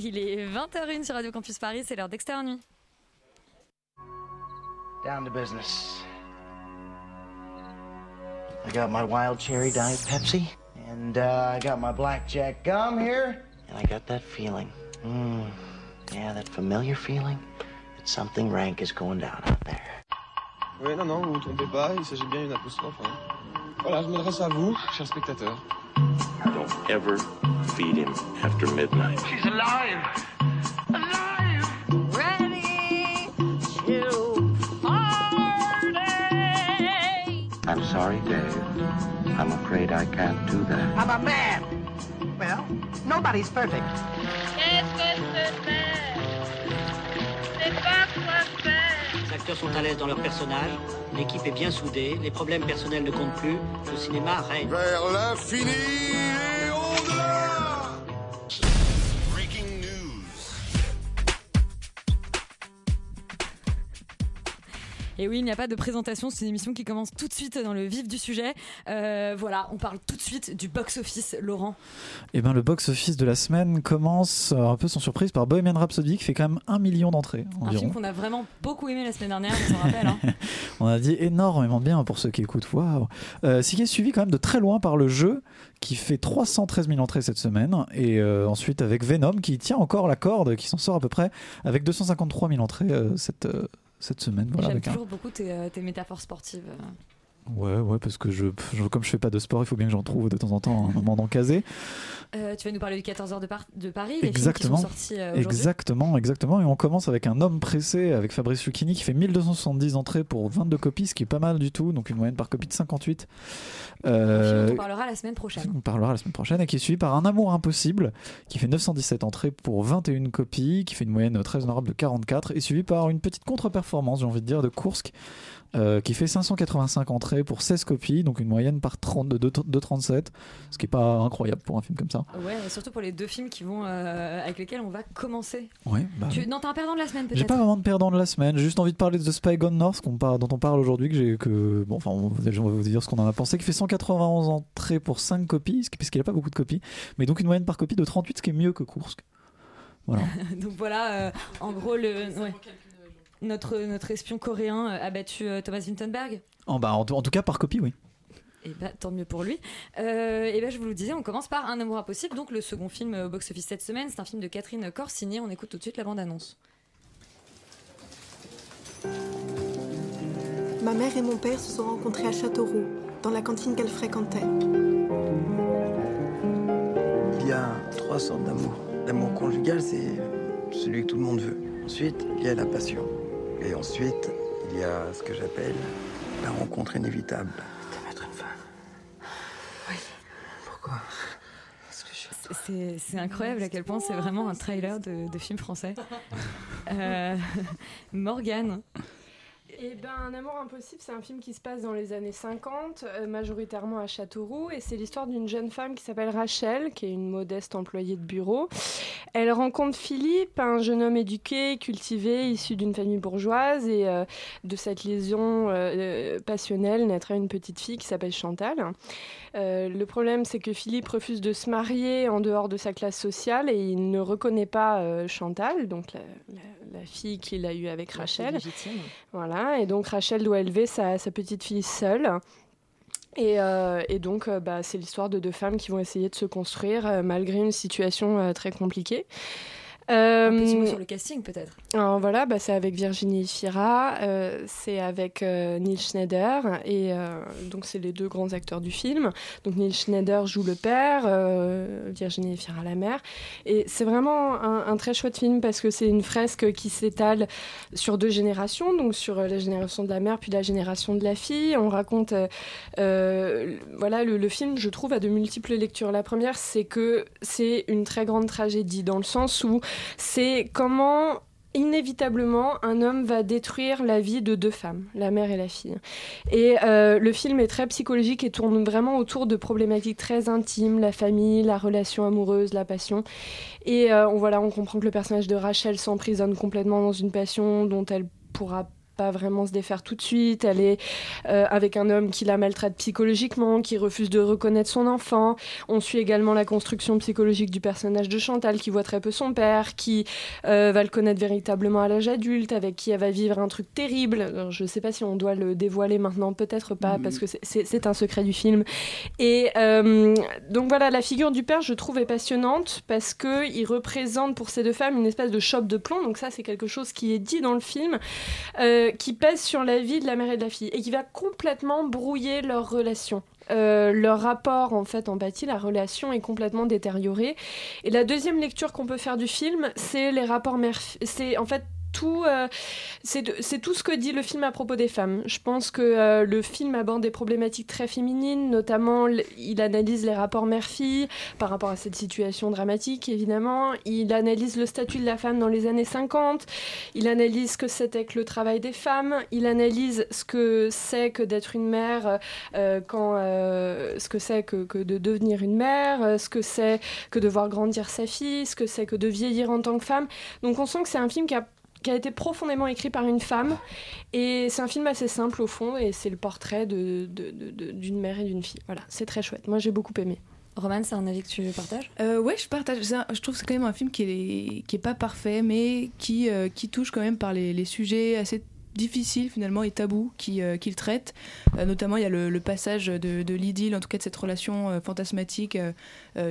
Il est 20h01 sur Radio Campus Paris, c'est l'heure d'Extérieur Nuit. Down to business. I got my wild cherry diet Pepsi, and uh, I got my blackjack gum here, and I got that feeling. Mm, yeah, that familiar feeling that something rank is going down out there. Oui, non, non, vous ne vous trompez pas, il s'agit bien d'une apostrophe. hein. Voilà, je m'adresse à vous, chers spectateurs. Don't ever feed him after midnight. She's alive! Alive! Ready to party. I'm sorry, Dave. I'm afraid I can't do that. I'm a man. Well, nobody's perfect. Acteurs sont à l'aise dans leur personnage, l'équipe est bien soudée, les problèmes personnels ne comptent plus, le cinéma règne. Et oui, il n'y a pas de présentation, c'est une émission qui commence tout de suite dans le vif du sujet. Euh, voilà, on parle tout de suite du box-office, Laurent. Eh ben, le box-office de la semaine commence euh, un peu sans surprise par Bohemian Rhapsody qui fait quand même un million d'entrées Un environ. film qu'on a vraiment beaucoup aimé la semaine dernière, on s'en rappelle. hein. On a dit énormément bien pour ceux qui écoutent. Waouh. Euh, ce qui est suivi quand même de très loin par le jeu qui fait 313 000 entrées cette semaine et euh, ensuite avec Venom qui tient encore la corde, qui s'en sort à peu près avec 253 000 entrées euh, cette, euh, cette semaine. Voilà, J'aime un- toujours beaucoup tes, euh, tes métaphores sportives. Ouais, ouais, parce que je, je- comme je fais pas de sport, il faut bien que j'en trouve de temps en temps un moment d'en caser. Euh, tu vas nous parler du 14h de, Par- de Paris, les Exactement. films qui sont sortis euh. Exactement, exactement. Et on commence avec un homme pressé avec Fabrice Lucchini qui fait 1270 entrées pour 22 copies, ce qui est pas mal du tout, donc une moyenne par copie de 58. Un film Euh, on parlera la semaine prochaine. on parlera la semaine prochaine et qui est suivi par Un amour impossible qui fait 917 entrées pour 21 copies, qui fait une moyenne très honorable de 44 et suivi par une petite contre-performance, j'ai envie de dire, de Kursk euh, qui fait 585 entrées pour 16 copies, donc une moyenne par 30 de, de, de 37, ce qui est pas incroyable pour un film comme ça. Ouais, et surtout pour les deux films qui vont, euh, avec lesquels on va commencer. Ouais, bah, Tu... Non, t'as un perdant de la semaine J'ai peut-être pas vraiment de perdant de la semaine, j'ai juste envie de parler de The Spy Gone North qu'on par- dont on parle aujourd'hui, que j'ai que bon enfin on va, on va vous dire ce qu'on en a pensé, qui fait 191 entrées pour 5 copies, puisqu'il a pas beaucoup de copies, mais donc une moyenne par copie de 38, ce qui est mieux que Kursk. Voilà. Donc voilà, euh, en gros, le, ouais. notre, notre espion coréen euh, a battu Thomas Vinterberg. en, bah, en tout cas par copie, oui. Et bah, tant mieux pour lui. Euh, et ben je vous le disais, on commence par Un amour impossible, donc le second film au box-office cette semaine. C'est un film de Catherine Corsini. On écoute tout de suite la bande-annonce. Ma mère et mon père se sont rencontrés à Châteauroux, dans la cantine qu'elle fréquentait. Il y a trois sortes d'amour. L'amour conjugal, c'est celui que tout le monde veut. Ensuite, il y a la passion. Et ensuite, il y a ce que j'appelle la rencontre inévitable. De mettre une femme. Oui. C'est c'est incroyable à quel point c'est vraiment un trailer de, de film français. Euh, Morgane. Eh ben, Un amour impossible, c'est un film qui se passe dans les années 50, euh, majoritairement à Châteauroux, et c'est l'histoire d'une jeune femme qui s'appelle Rachel, qui est une modeste employée de bureau. Elle rencontre Philippe, un jeune homme éduqué, cultivé, issu d'une famille bourgeoise, et euh, de cette liaison euh, passionnelle naîtra une petite fille qui s'appelle Chantal. Le problème, c'est que Philippe refuse de se marier en dehors de sa classe sociale et il ne reconnaît pas Chantal, donc la- la fille qu'il a eue avec Rachel. Légitime. Voilà, et donc Rachel doit élever sa, sa petite fille seule. Et, euh, et donc, euh, bah, c'est l'histoire de deux femmes qui vont essayer de se construire euh, malgré une situation euh, très compliquée. Un petit Euh, mot sur le casting peut-être. alors voilà, bah, c'est avec Virginie Fira, euh, c'est avec euh, Neil Schneider, et euh, donc c'est les deux grands acteurs du film. Donc Neil Schneider joue le père, euh, Virginie Fira la mère, et c'est vraiment un, un très chouette film parce que c'est une fresque qui s'étale sur deux générations, donc sur euh, la génération de la mère puis la génération de la fille. On raconte, euh, euh, voilà, le, le film, je trouve, a de multiples lectures. La première, c'est que c'est une très grande tragédie dans le sens où c'est comment inévitablement un homme va détruire la vie de deux femmes, la mère et la fille. Et euh, le film est très psychologique et tourne vraiment autour de problématiques très intimes, la famille, la relation amoureuse, la passion. Et euh, on, voilà, on comprend que le personnage de Rachel s'emprisonne complètement dans une passion dont elle pourra pas vraiment se défaire tout de suite. Elle est euh, avec un homme qui la maltraite psychologiquement, qui refuse de reconnaître son enfant. On suit également la construction psychologique du personnage de Chantal, qui voit très peu son père, qui euh, va le connaître véritablement à l'âge adulte, avec qui elle va vivre un truc terrible. Alors, je sais pas si on doit le dévoiler maintenant, peut-être pas, parce que c'est- un secret du film. Et euh, donc voilà, la figure du père, je trouve, est passionnante parce que il représente pour ces deux femmes une espèce de chope de plomb. Donc ça, c'est quelque chose qui est dit dans le film, euh, qui pèse sur la vie de la mère et de la fille et qui va complètement brouiller leur relation. Euh, leur rapport en fait empathie, la relation est complètement détériorée. Et la deuxième lecture qu'on peut faire du film, c'est les rapports mère, c'est en fait tout, euh, c'est tout ce que dit le film à propos des femmes. Je pense que euh, le film aborde des problématiques très féminines, notamment il analyse les rapports mère-fille par rapport à cette situation dramatique, évidemment. Il analyse le statut de la femme dans les années 50. Il analyse ce que c'était que le travail des femmes. Il analyse ce que c'est que d'être une mère, euh, quand, euh, ce que c'est que, que de devenir une mère, ce que c'est que de voir grandir sa fille, ce que c'est que de vieillir en tant que femme. Donc on sent que c'est un film qui a qui a été profondément écrit par une femme. Et c'est un film assez simple au fond, et c'est le portrait de- de- de- de- d'une mère et d'une fille. Voilà, c'est très chouette. Moi, j'ai beaucoup aimé. Roman, c'est un avis que tu partages? Euh, ouais, je partage. Un- Je trouve que c'est quand même un film qui est, qui est pas parfait, mais qui, euh, qui touche quand même par les, les sujets assez difficiles finalement et tabous qui, euh, qu'il traite. Euh, notamment, il y a le, passage de, de l'idylle, en tout cas de cette relation euh, fantasmatique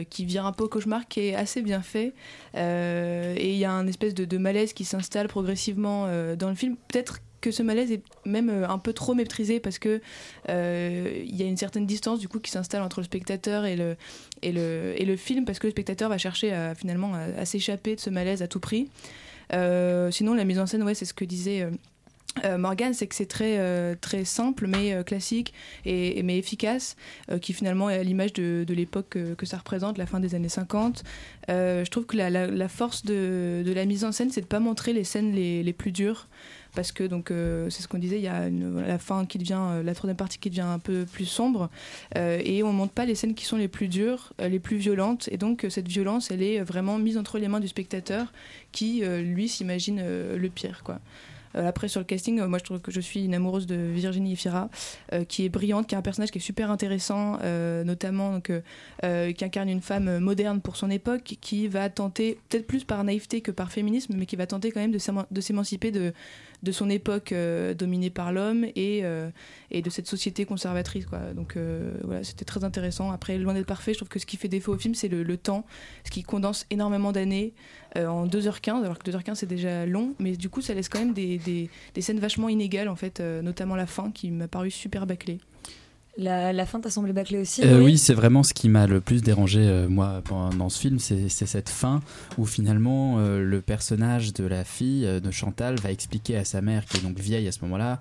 qui vient un peu au cauchemar, qui est assez bien fait. Et il y a un espèce de, malaise qui s'installe progressivement dans le film. Peut-être que ce malaise est même un peu trop méprisé parce que y a une certaine distance du coup qui s'installe entre le spectateur et le, et le, et le film parce que le spectateur va chercher à, finalement à, s'échapper de ce malaise à tout prix. Sinon, la mise en scène, ouais, c'est ce que disait. Euh, Morgane, c'est que c'est très, euh, très simple mais euh, classique et, mais efficace, euh, qui finalement est à l'image de, l'époque que, ça représente, la fin des années 50. Euh, je trouve que la, force de, la mise en scène, c'est de pas montrer les scènes les, plus dures, parce que donc c'est ce qu'on disait, il y a la fin qui devient, la troisième partie qui devient un peu plus sombre, et on montre pas les scènes qui sont les plus dures, les plus violentes, et donc cette violence, elle est vraiment mise entre les mains du spectateur, qui lui s'imagine le pire, quoi. Euh, après sur le casting, euh, moi je trouve que je suis une amoureuse de Virginie Efira, euh, qui est brillante, qui est un personnage qui est super intéressant, notamment qui incarne une femme moderne pour son époque, qui va tenter, peut-être plus par naïveté que par féminisme, mais qui va tenter quand même de s'émanciper de, de son époque euh, dominée par l'homme et, euh, et de cette société conservatrice. Quoi. Donc euh, voilà, c'était très intéressant. Après, loin d'être parfait, je trouve que ce qui fait défaut au film, c'est le, temps, ce qui condense énormément d'années en 2h15, alors que 2h15 c'est déjà long, mais du coup ça laisse quand même des, des, des scènes vachement inégales, en fait, notamment la fin qui m'a paru super bâclée. La, la fin t'a semblé bâclée aussi Euh, oui, c'est vraiment ce qui m'a le plus dérangé euh, moi pendant- dans ce film, c'est cette fin où finalement euh, le personnage de la fille de Chantal va expliquer à sa mère, qui est donc vieille à ce moment-là,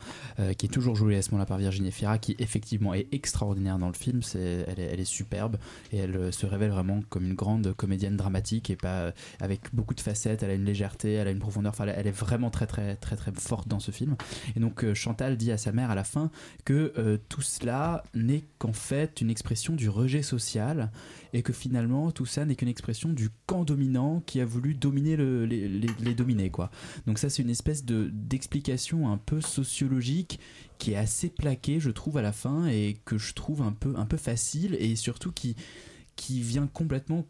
qui est toujours jouée à ce moment-là par Virginie Fira, qui effectivement est extraordinaire dans le film, c'est elle, est, elle est superbe et elle se révèle vraiment comme une grande comédienne dramatique et pas avec beaucoup de facettes, elle a une légèreté, elle a une profondeur, enfin elle- est vraiment très très très très forte dans ce film. Et donc Chantal dit à sa mère à la fin que tout cela n'est qu'en fait une expression du rejet social et que finalement tout ça n'est qu'une expression du camp dominant qui a voulu dominer le- les, les- les dominés quoi. Donc ça c'est une espèce de d'explication un peu sociologique qui est assez plaquée je trouve à la fin et que je trouve un peu un peu facile et surtout qui qui vient complètement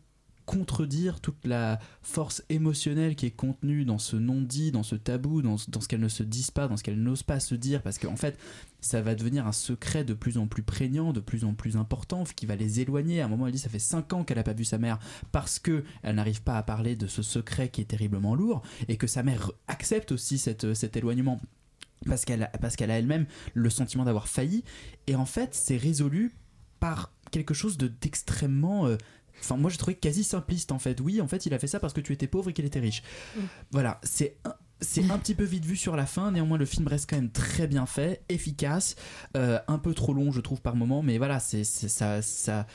contredire toute la force émotionnelle qui est contenue dans ce non-dit, dans ce tabou, dans, ce- dans ce qu'elles ne se disent pas, dans ce qu'elles n'osent pas se dire, parce qu'en fait, ça va devenir un secret de plus en plus prégnant, de plus en plus important, qui va les éloigner. À un moment, elle dit ça fait 5 ans qu'elle n'a pas vu sa mère parce que elle n'arrive pas à parler de ce secret qui est terriblement lourd, et que sa mère accepte aussi cette, cet éloignement parce qu'elle qu'elle a elle-même le sentiment d'avoir failli et en fait c'est résolu par quelque chose de d'extrêmement euh, Enfin, moi, j'ai trouvé quasi simpliste en fait. Oui, en fait, il a fait ça parce que tu étais pauvre et qu'il était riche. Voilà, c'est un, c'est un petit peu vite vu sur la fin. Néanmoins, le film reste quand même très bien fait, efficace, euh, un peu trop long, je trouve, par moment. Mais voilà, c'est c'est- ça, ça,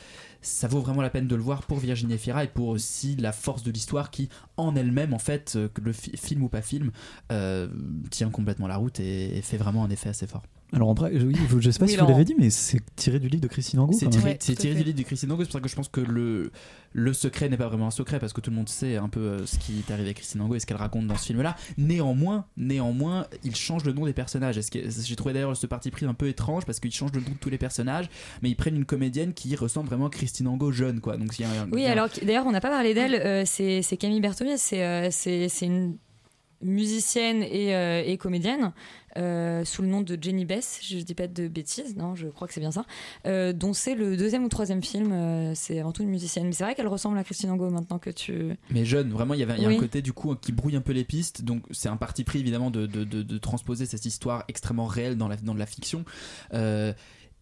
ça vaut vraiment la peine de le voir pour Virginie Fira et pour aussi la force de l'histoire qui, en elle-même, en fait, euh, que le fi- film ou pas film, euh, tient complètement la route et, et fait vraiment un effet assez fort. Alors en vrai, oui, je sais pas Oui, si vous l'avez dit, mais c'est tiré du livre de Christine Angot. C'est tiré, du livre de Christine Angot, c'est pour ça que je pense que le, le secret n'est pas vraiment un secret parce que tout le monde sait un peu euh, ce qui est arrivé à Christine Angot et ce qu'elle raconte dans ce film-là. Néanmoins, néanmoins, il change le nom des personnages. J'ai trouvé d'ailleurs ce parti pris un peu étrange parce qu'il change le nom de tous les personnages, mais ils prennent une comédienne qui ressemble vraiment à Christine Angot jeune, quoi. Donc il y a Oui, y a un- alors d'ailleurs, on n'a pas parlé d'elle. euh, c'est c'est Camille Berthomier. C'est euh, c'est c'est une musicienne et, euh, et comédienne euh, sous le nom de Jenny Bess. Je dis pas de bêtises, non, je crois que c'est bien ça. euh, dont c'est le deuxième ou troisième film. c'est avant tout une musicienne. Mais c'est vrai qu'elle ressemble à Christine Angot maintenant que tu. Mais jeune, vraiment, il y, avait, y a Oui. un côté du coup qui brouille un peu les pistes. Donc c'est un parti pris évidemment de, de, de- de transposer cette histoire extrêmement réelle dans la, dans de la fiction.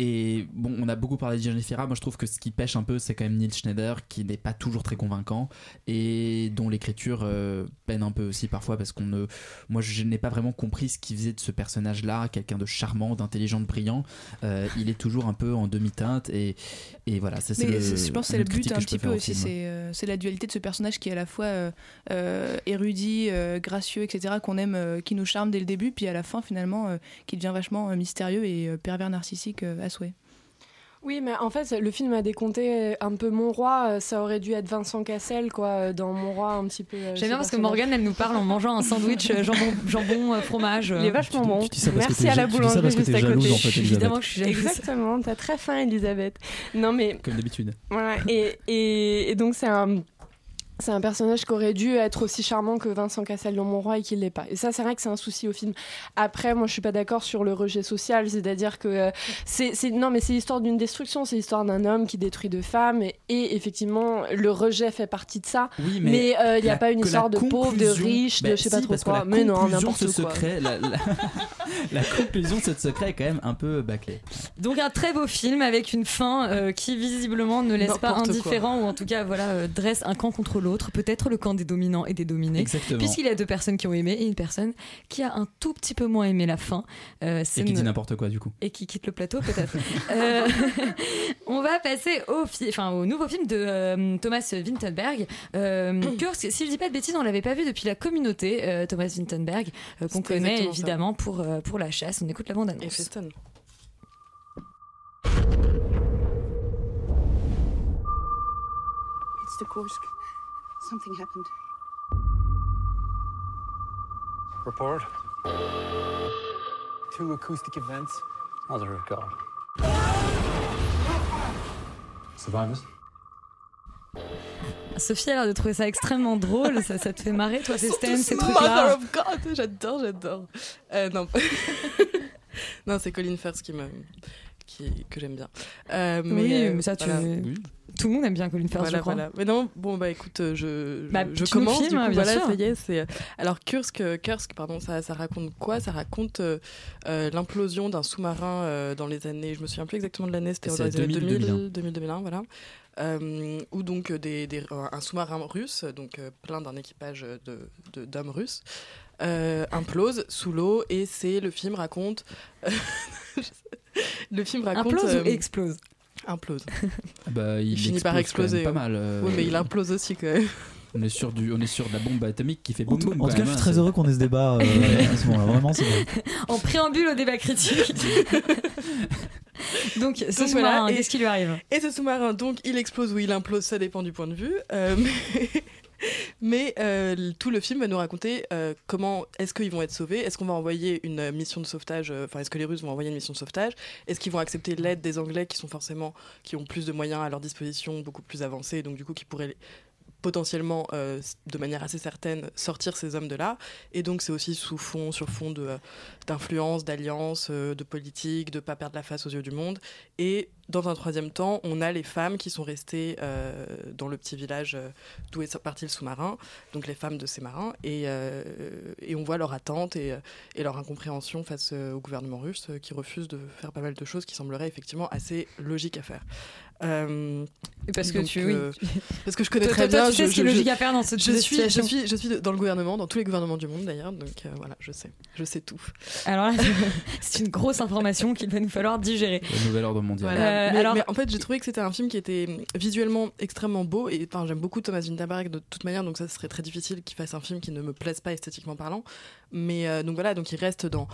Et bon, on a beaucoup parlé de Jennifer Moi, je trouve que ce qui pêche un peu, c'est quand même Neil Schneider, qui n'est pas toujours très convaincant et dont l'écriture euh, peine un peu aussi parfois parce qu'on ne. Moi, je n'ai pas vraiment compris ce qu'il faisait de ce personnage-là, quelqu'un de charmant, d'intelligent, de brillant. Euh, il est toujours un peu en demi-teinte et, et voilà. Ça, c'est Mais le, je pense que c'est le but un petit peu au aussi, c'est euh, c'est la dualité de ce personnage qui est à la fois érudit, gracieux, etc., qu'on aime, qui nous charme dès le début, puis à la fin finalement, qui devient vachement mystérieux et pervers narcissique à souhait. Oui, mais en fait, le film a décompté un peu Mon Roi. euh, Ça aurait dû être Vincent Cassel, quoi, euh, dans Mon Roi, un petit peu. euh, J'aime bien parce que. Morgane, elle nous parle en mangeant un sandwich jambon, jambon fromage. Il est vachement bon. tu dis ça parce que Merci à la boulangerie juste à jalouse, côté. en fait, Elisabeth. Évidemment que je suis jalouse. Exactement, t'as très faim, Elisabeth. Non, mais Comme d'habitude. Voilà, et, et, et donc c'est un, c'est un personnage qui aurait dû être aussi charmant que Vincent Cassel dans Mon Roi et qui l'est pas. Et ça, c'est vrai que c'est un souci au film. Après, moi, je suis pas d'accord sur le rejet social, c'est-à-dire que euh, c'est, non, mais c'est l'histoire d'une destruction, c'est l'histoire d'un homme qui détruit deux femmes, et, et effectivement, le rejet fait partie de ça. Oui, mais euh, il n'y a la- pas une histoire de pauvres, de Bah, de je sais pas trop parce que quoi. la Mais non, n'importe quoi. secret, la, la- la conclusion de ce secret est quand même un peu bâclée. Donc un très beau film avec une fin euh, qui visiblement ne laisse pas quoi. indifférent ou en tout cas voilà euh, dresse un camp contre l'autre, peut-être le camp des dominants et des dominés. Exactement. Puisqu'il y a deux personnes qui ont aimé et une personne qui a un tout petit peu moins aimé la fin. Euh, Et qui une- dit n'importe quoi du coup. et qui quitte le plateau peut-être. Euh, on va passer au, fi- enfin, au nouveau film de euh, Thomas Vinterberg. Euh, Kursk, si je dis pas de bêtises, on l'avait pas vu depuis la communauté, euh, Thomas Vinterberg, euh, qu'on connaît ça. évidemment pour, euh, pour la chasse. On écoute la bande Et annonce. Feston. It's the Kursk. Something happened. Report. Two acoustic events. Mother of God. Survivors? Sophie a l'air de trouver ça extrêmement drôle. Ça, ça te fait marrer, toi, ces scènes, ces Mother trucs-là of God, j'adore, j'adore. Euh, non, non, c'est Colin Firth qui me, qui que j'aime bien. Euh, mais, Oui, euh, mais ça, tu- voilà. Tout le monde aime bien Colin Firth, Voilà, je crois. voilà. Mais non, bon bah écoute, euh, je, Bah, je tu nous commence. filmes, du coup, bien voilà, sûr. ça y est. C'est alors Kursk, Kursk, pardon, ça, ça raconte quoi? Ça raconte euh, euh, l'implosion d'un sous-marin euh, dans les années. Je me souviens plus exactement de l'année. C'était dans C'est les années 2000, 2000, 2000, 2001, voilà. Euh, où donc des, des- un sous-marin russe, donc euh, plein d'un équipage de de- d'hommes russes, euh, implose sous l'eau et c'est le film raconte. le film raconte. Implose euh, ou explose Implose. Bah, il, Il finit par exploser, Pas mal. euh, Oui, mais il implose aussi quand même. On est sur du, on est sur de la bombe atomique qui fait boum boum. en tout cas, je suis hein, très heureux qu'on ait ce débat euh, à ce moment-là. Vraiment, c'est bien. En préambule au débat critique. Donc, ce Donc sous-marin, voilà, qu'est-ce qui lui arrive Et ce sous-marin, donc, il explose ou il implose, ça dépend du point de vue. Euh, mais mais, euh, tout le film va nous raconter euh, comment est-ce qu'ils vont être sauvés, est-ce qu'on va envoyer une euh, mission de sauvetage, enfin, est-ce que les Russes vont envoyer une mission de sauvetage, est-ce qu'ils vont accepter l'aide des Anglais qui sont forcément, qui ont plus de moyens à leur disposition, beaucoup plus avancés, donc du coup qui pourraient potentiellement, euh, de manière assez certaine, sortir ces hommes de là. Et donc c'est aussi sous fond, sur fond euh, d'influence, d'alliance, euh, de politique, de pas perdre la face aux yeux du monde. Et dans un troisième temps, on a les femmes qui sont restées dans le petit village d'où est parti le sous-marin, donc les femmes de ces marins, et, on voit leur attente et, leur incompréhension face au gouvernement russe qui refuse de faire pas mal de choses qui sembleraient effectivement assez logiques à faire. Euh, parce que donc, tu- oui. euh, parce que je connais Toi- très toi- toi, bien. tu sais je- ce qui est logique à faire dans cette je suis, je situation. suis, je suis dans le gouvernement, dans tous les gouvernements du monde d'ailleurs, donc euh, voilà, je sais, je sais tout. Alors là, c'est une grosse information qu'il va nous falloir digérer. Le nouvel ordre mondial. Voilà. Euh, mais, alors- mais en fait, j'ai trouvé que c'était un film qui était visuellement extrêmement beau et enfin, j'aime beaucoup Thomas Vinterberg de toute manière, donc ça serait très difficile qu'il fasse un film qui ne me plaise pas esthétiquement parlant. Mais euh, donc voilà, donc il reste dans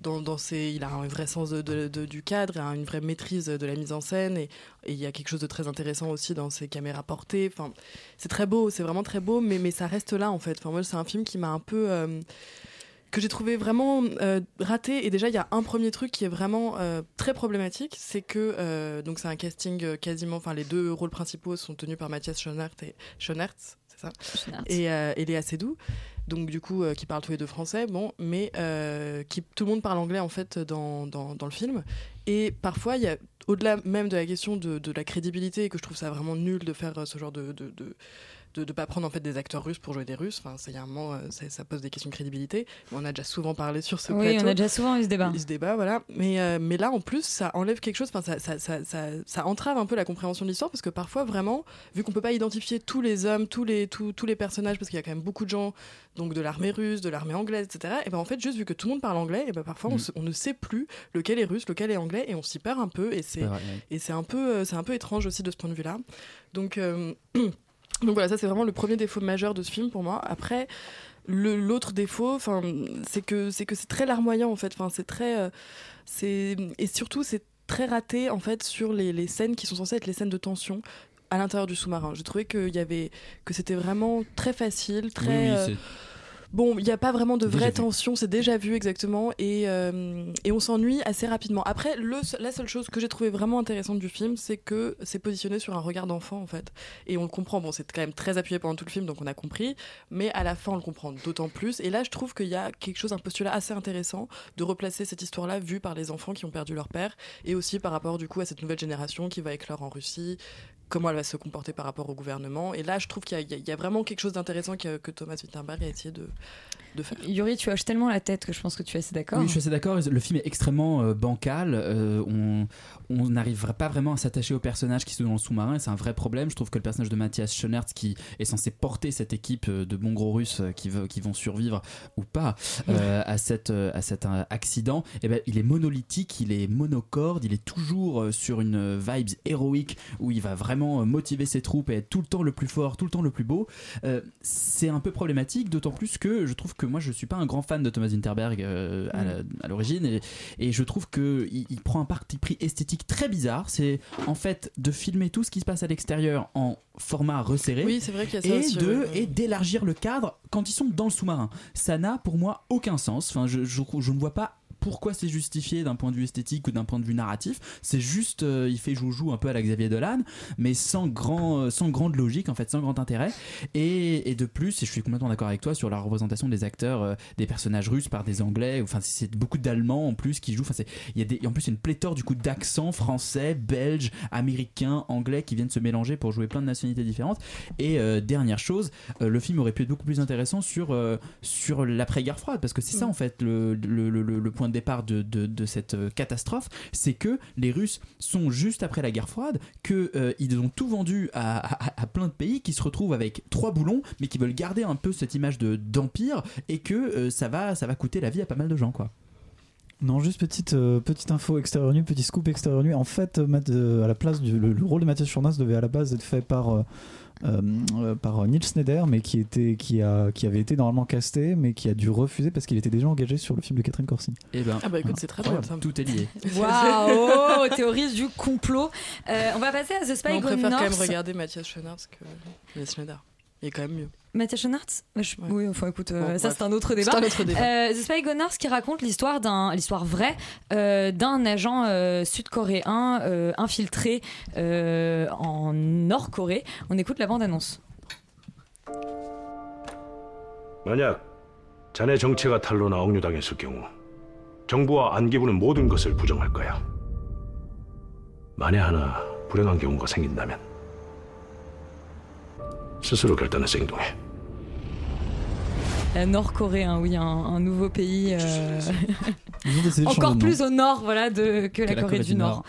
dans, dans ses, il a un vrai sens de, de- de- du cadre, une vraie maîtrise de la mise en scène et, et il y a quelque chose de très intéressant aussi dans ses caméras portées. Enfin, c'est très beau, c'est vraiment très beau, mais, mais ça reste là en fait. Enfin, moi, c'est un film qui m'a un peu euh, que j'ai trouvé vraiment euh, raté. Et déjà, il y a un premier truc qui est vraiment euh, très problématique, c'est que euh, donc c'est un casting quasiment, enfin les deux rôles principaux sont tenus par Mathias Schoenaert et Schoenaert, c'est ça, Schoenaert. et, euh, et Léa Seydoux. Donc du coup, euh, qui parlent tous les deux français, bon, mais euh, qui tout le monde parle anglais en fait dans, dans, le film. Et parfois, il y a au-delà même de la question de, la crédibilité, et que je trouve ça vraiment nul de faire euh, ce genre de, de de ne pas prendre en fait des acteurs russes pour jouer des Russes. Enfin, c'est il y a un moment, euh, ça, ça pose des questions de crédibilité. On a déjà souvent parlé sur ce Oui, plateau. on a déjà souvent eu ce débat. Eu ce débat, voilà. Mais, euh, mais là, en plus, ça enlève quelque chose. Enfin, ça, ça, ça, ça, ça entrave un peu la compréhension de l'histoire parce que parfois, vraiment, vu qu'on peut pas identifier tous les hommes, tous les, tous, tous les personnages, parce qu'il y a quand même beaucoup de gens donc de l'armée russe, de l'armée anglaise, etc. Et ben en fait, juste vu que tout le monde parle anglais, et ben parfois on, Mm. se- on ne sait plus lequel est russe, lequel est anglais, et on s'y perd un peu. Et c'est et c'est un peu, euh, c'est un peu étrange aussi de ce point de vue-là. Donc euh, donc voilà, ça c'est vraiment le premier défaut majeur de ce film pour moi. Après, l'autre défaut, enfin, c'est que c'est que c'est très larmoyant en fait. Enfin, c'est très, euh, c'est et surtout c'est très raté en fait sur les, les scènes qui sont censées être les scènes de tension à l'intérieur du sous-marin. J'ai trouvé qu'il y avait que c'était vraiment très facile, très. Oui, oui, euh, Bon, il n'y a pas vraiment de vraie tension, c'est déjà vu exactement, et, euh, et on s'ennuie assez rapidement. Après, le, la seule chose que j'ai trouvé vraiment intéressante du film, c'est que c'est positionné sur un regard d'enfant, en fait. Et on le comprend, bon, c'est quand même très appuyé pendant tout le film, donc on a compris, mais à la fin, on le comprend d'autant plus. Et là, je trouve qu'il y a quelque chose, un postulat assez intéressant de replacer cette histoire-là vue par les enfants qui ont perdu leur père, et aussi par rapport, du coup, à cette nouvelle génération qui va éclore en Russie, comment elle va se comporter par rapport au gouvernement. Et là, je trouve qu'il y, a- vraiment quelque chose d'intéressant que, que Thomas Wittenberg a essayé de, de faire. Yuri, tu hoches tellement la tête que je pense que tu es assez d'accord. Oui, je suis assez d'accord. Le film est extrêmement euh, bancal. Euh, on on n'arrive pas vraiment à s'attacher aux personnages qui sont dans le sous-marin. C'est un vrai problème. Je trouve que le personnage de Mathias Schoenaerts, qui est censé porter cette équipe euh, de bons gros Russes qui, veut- qui vont survivre ou pas euh, à, cette, à cet accident, eh ben, il est monolithique, il est monocorde, il est toujours sur une vibes héroïque où il va vraiment motiver ses troupes et être tout le temps le plus fort, tout le temps le plus beau. Euh, c'est un peu problématique, d'autant plus que je trouve que moi je suis pas un grand fan de Thomas Winterberg euh, à la- à l'origine et, et je trouve que il, il prend un parti pris esthétique très bizarre. C'est en fait de filmer tout ce qui se passe à l'extérieur en format resserré. Oui, c'est vrai qu'il y a ça et aussi, de ouais, ouais. et d'élargir le cadre quand ils sont dans le sous-marin. Ça n'a pour moi aucun sens. Enfin, je, je, je ne vois pas pourquoi c'est justifié d'un point de vue esthétique ou d'un point de vue narratif. C'est juste, euh, il fait joujou un peu à la Xavier Dolan, mais sans, grand, euh, sans grande logique, en fait, sans grand intérêt. Et, et de plus, et je suis complètement d'accord avec toi sur la représentation des acteurs, euh, des personnages russes par des Anglais. Enfin, c'est beaucoup d'Allemands en plus qui jouent. Enfin, il y a des, en plus une pléthore du coup d'accents français, belges, américains, anglais qui viennent se mélanger pour jouer plein de nationalités différentes. Et euh, dernière chose, le film aurait pu être beaucoup plus intéressant sur, sur l'après-guerre froide, parce que c'est ça en fait le, le, le- le point de départ de, cette euh, catastrophe, c'est que les Russes sont juste après la guerre froide, qu'ils ont tout vendu à, plein de pays qui se retrouvent avec trois boulons, mais qui veulent garder un peu cette image de- d'empire, et que euh, ça, va, ça va coûter la vie à pas mal de gens. quoi. Non, juste petite, euh, petite info extérieure nuit, petit scoop extérieur nuit. En fait, euh, euh, à la place le, le rôle de Mathias Schoenaerts devait à la base être fait par euh, euh, euh, par Neil Snyder, mais qui était qui a qui avait été normalement casté, mais qui a dû refuser parce qu'il était déjà engagé sur le film de Catherine Corsini. Et ben, Ah bah écoute, c'est très drôle ça. Tout est lié. Waouh, théorie du complot. Euh, on va passer à The Spy Mais on préfère quand même regarder Mathias Schoenaerts que Les Schneider. Il est quand même mieux. Mathias Schoenaerts Bah, je- Oui, enfin écoute, euh, Bon, ça bref. c'est un autre C'est débat. un autre débat. Euh, The Spy Gone North qui raconte l'histoire d'un, l'histoire vraie euh, d'un agent euh, sud-coréen euh, infiltré euh, en Nord-Corée. On écoute la bande-annonce. 만약 자네 정체가 탄로나 억류당했을 경우 정부와 안기부는 모든 것을 부정할 거야. 만에 하나 불행한 경우가 생긴다면 스스로 결단해 행동해. La Nord-Coréen, oui, un, un nouveau pays. euh, Ils ont décidé de changer Encore de nom. plus au nord voilà, de, que, la, Corée, du Nord.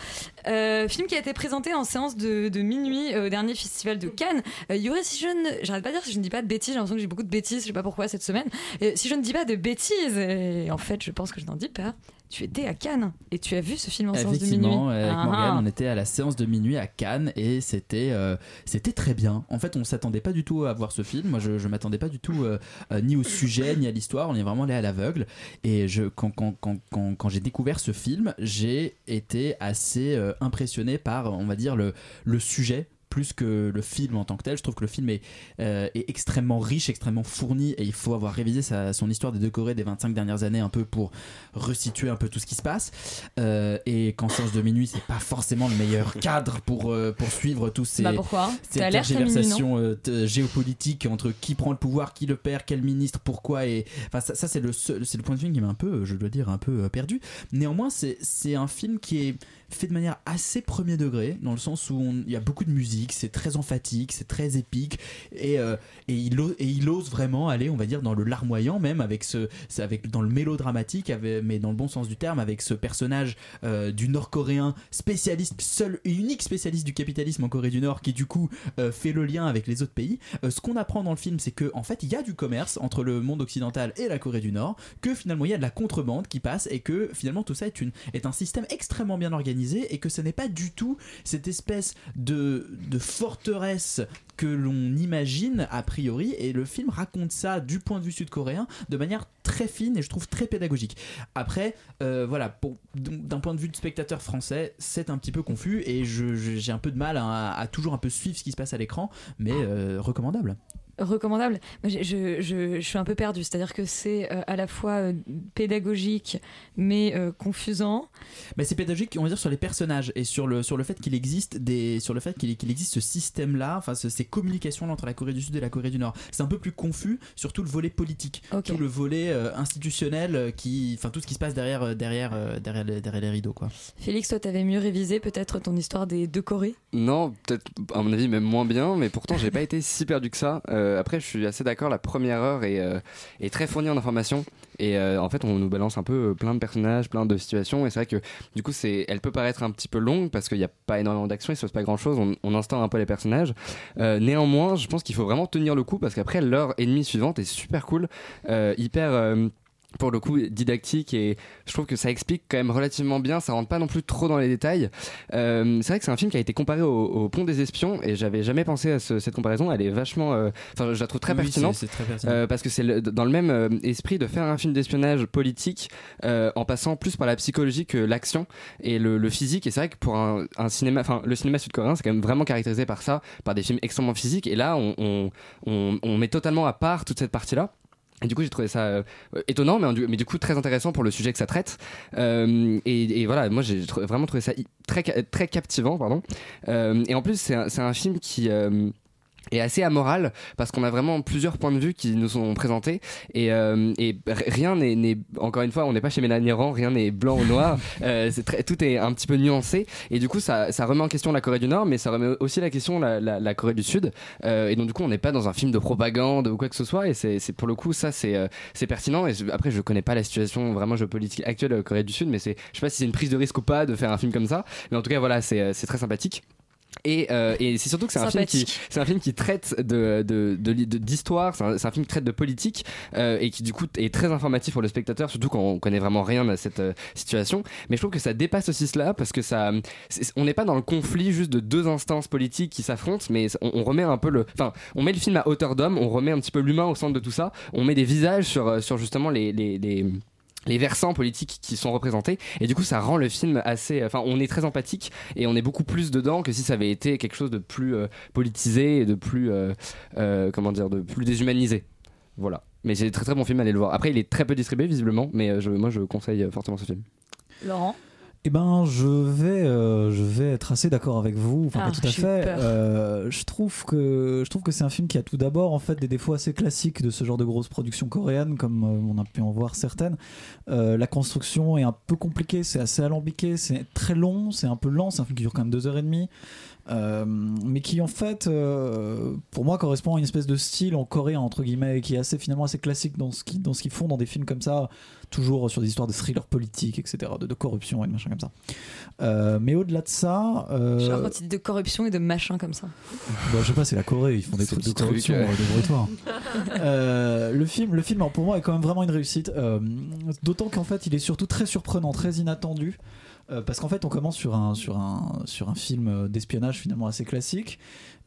Euh, film qui a été présenté en séance de, de minuit euh, au dernier festival de Cannes. Euh, Yuri, si je ne. J'arrête pas de dire si je ne dis pas de bêtises, j'ai l'impression que j'ai beaucoup de bêtises, je sais pas pourquoi cette semaine. Et si je ne dis pas de bêtises, et en fait je pense que je n'en dis pas, tu étais à Cannes et tu as vu ce film en séance de minuit. Effectivement, avec Ah, Morgane, ah. on était à la séance de minuit à Cannes et c'était euh, c'était très bien. En fait, on s'attendait pas du tout à voir ce film. Moi, je, je m'attendais pas du tout euh, euh, ni au sujet ni à l'histoire. On est vraiment allé à l'aveugle. Et je, quand, quand, quand, quand, quand j'ai découvert ce film, j'ai été assez impressionné par, on va dire, le, le sujet plus que le film en tant que tel. Je trouve que le film est, euh, est extrêmement riche, extrêmement fourni et il faut avoir révisé sa- son histoire des deux Corées des 25 dernières années un peu pour resituer un peu tout ce qui se passe. Euh, et qu'en séance de minuit, c'est pas forcément le meilleur cadre pour, euh, pour suivre tous ces, Bah pourquoi? ces tergiversations euh, géopolitiques entre qui prend le pouvoir, qui le perd, quel ministre, pourquoi. Et enfin, ça, ça, c'est le, seul- le point de vue qui m'a un peu, je dois dire, un peu perdu. Néanmoins, c'est c'est un film qui est fait de manière assez premier degré, dans le sens où on- il y a beaucoup de musique, c'est très emphatique, c'est très épique, et, euh, et, il ose, et il ose vraiment aller, on va dire, dans le larmoyant même, avec ce, avec, dans le mélodramatique, avec- mais dans le bon sens du terme, avec ce personnage euh, du nord-coréen, spécialiste, seul et unique spécialiste du capitalisme en Corée du Nord, qui du coup euh, fait le lien avec les autres pays. Ce qu'on apprend dans le film, c'est que en fait, il y a du commerce entre le monde occidental et la Corée du Nord, que finalement il y a de la contrebande qui passe, et que finalement tout ça est, une, est un système extrêmement bien organisé, et que ce n'est pas du tout cette espèce de, de forteresse que l'on imagine a priori et le film raconte ça du point de vue sud-coréen de manière très fine et je trouve très pédagogique. Après euh, voilà d'un point de vue de spectateur français c'est un petit peu confus et j'ai un peu de mal à, à toujours un peu suivre ce qui se passe à l'écran mais euh, recommandable recommandable. Je, je- je suis un peu perdue, c'est-à-dire que c'est euh, à la fois euh, pédagogique mais euh, confusant. Mais c'est pédagogique, on va dire, sur les personnages et sur le, sur le fait qu'il existe des, sur le fait qu'il qu'il existe ce système-là, enfin ce- ces communications entre la Corée du Sud et la Corée du Nord. C'est un peu plus confus, surtout le volet politique, tout le volet euh, institutionnel, qui, enfin tout ce qui se passe derrière, derrière, euh, derrière, les, derrière les rideaux, quoi. Félix, toi, t'avais mieux révisé peut-être ton histoire des deux Corées? Non, peut-être à mon avis même moins bien, mais pourtant j'ai pas été si perdu que ça. Euh, après, je suis assez d'accord, la première heure est, euh, très fournie en informations et euh, en fait on nous balance un peu euh, plein de personnages, plein de situations et c'est vrai que du coup elle peut paraître un petit peu longue parce qu'il n'y a pas énormément d'action, il se passe pas grand chose, on, on instaure un peu les personnages. Euh, néanmoins, je pense qu'il faut vraiment tenir le coup parce qu'après l'heure et demie suivante est super cool, euh, hyper euh, pour le coup didactique et je trouve que ça explique quand même relativement bien ça rentre pas non plus trop dans les détails. Euh, c'est vrai que c'est un film qui a été comparé au, au Pont des Espions et j'avais jamais pensé à ce- cette comparaison. Elle est vachement euh, enfin je la trouve très Oui, pertinente très pertinent. euh, parce que c'est dans le même esprit de faire un film d'espionnage politique en passant plus par la psychologie que l'action et le, le physique. Et c'est vrai que pour un, un cinéma enfin le cinéma sud-coréen c'est quand même vraiment caractérisé par ça par des films extrêmement physiques. Et là on, on, on, on met totalement à part toute cette partie là et du coup, j'ai trouvé ça euh, étonnant, mais, mais du coup très intéressant pour le sujet que ça traite. Euh, et, voilà, moi j'ai vraiment trouvé ça très, très captivant, pardon. Euh, et en plus, c'est un, un film qui euh, est assez amoral parce qu'on a vraiment plusieurs points de vue qui nous sont présentés. Et, euh, et rien n'est n'est- encore une fois on n'est pas chez Mélanie Rand rien n'est blanc ou noir. Euh, c'est très- tout est un petit peu nuancé. Et du coup ça, ça remet en question la Corée du Nord mais ça remet aussi la question la, la, la Corée du Sud. Euh, et donc du coup on n'est pas dans un film de propagande ou quoi que ce soit. Et c'est c'est- pour le coup ça c'est euh, c'est pertinent. Et je- après je connais pas la situation vraiment géopolitique actuelle de Corée du Sud mais c'est je sais pas si c'est une prise de risque ou pas de faire un film comme ça. Mais en tout cas voilà c'est euh, c'est très sympathique et, euh, et c'est surtout que c'est un film qui c'est un film qui traite de de- de- de- d'histoire c'est un, c'est un film qui traite de politique euh, et qui du coup est très informatif pour le spectateur surtout quand on connaît vraiment rien à cette euh, situation. Mais je trouve que ça dépasse aussi cela parce que ça on n'est pas dans le conflit juste de deux instances politiques qui s'affrontent mais on, on remet un peu le enfin on met le film à hauteur d'homme on remet un petit peu l'humain au centre de tout ça on met des visages sur euh, sur justement les, les, les les versants politiques qui sont représentés. Et du coup ça rend le film assez enfin on est très empathique et on est beaucoup plus dedans que si ça avait été quelque chose de plus euh, politisé et de plus euh, euh, comment dire de plus déshumanisé. Voilà. Mais c'est très très bon film allez le voir. Après il est très peu distribué visiblement mais je, moi je conseille fortement ce film. Laurent? Eh ben, je vais, euh, je vais être assez d'accord avec vous. Enfin, Ah, pas tout à fait. Euh, je trouve que, je trouve que c'est un film qui a tout d'abord en fait des défauts assez classiques de ce genre de grosses productions coréennes, comme euh, on a pu en voir certaines. Euh, la construction est un peu compliquée, c'est assez alambiqué, c'est très long, c'est un peu lent. C'est un film qui dure quand même deux heures et demie. Euh, mais qui en fait, euh, pour moi, correspond à une espèce de style en coréen entre guillemets, qui est assez finalement assez classique dans ce qui dans ce qu'ils font dans des films comme ça, toujours sur des histoires de thriller politique, etc., de, de corruption et de machin comme ça. Euh, mais au-delà de ça, euh, Genre quand il dit de corruption et de machin comme ça. Bon, je sais pas, c'est la Corée, ils font des trucs de corruption, ouais. débrouille-toi. Euh, le film, le film, pour moi, est quand même vraiment une réussite. euh, D'autant qu'en fait, il est surtout très surprenant, très inattendu. Euh, parce qu'en fait, on commence sur un, sur un, sur un film euh, d'espionnage finalement assez classique.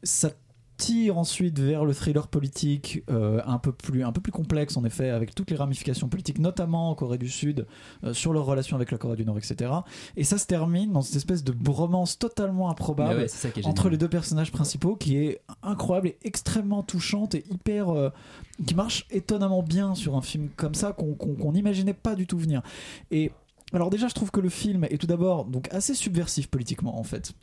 Ça tire ensuite vers le thriller politique euh, un, peu plus, un peu plus complexe en effet avec toutes les ramifications politiques notamment en Corée du Sud euh, sur leur relation avec la Corée du Nord etc et ça se termine dans cette espèce de romance totalement improbable ouais, ça entre les deux personnages principaux qui est incroyable et extrêmement touchante et hyper euh, qui marche étonnamment bien sur un film comme ça qu'on qu'on n'imaginait pas du tout venir. Et alors déjà je trouve que le film est tout d'abord donc assez subversif politiquement en fait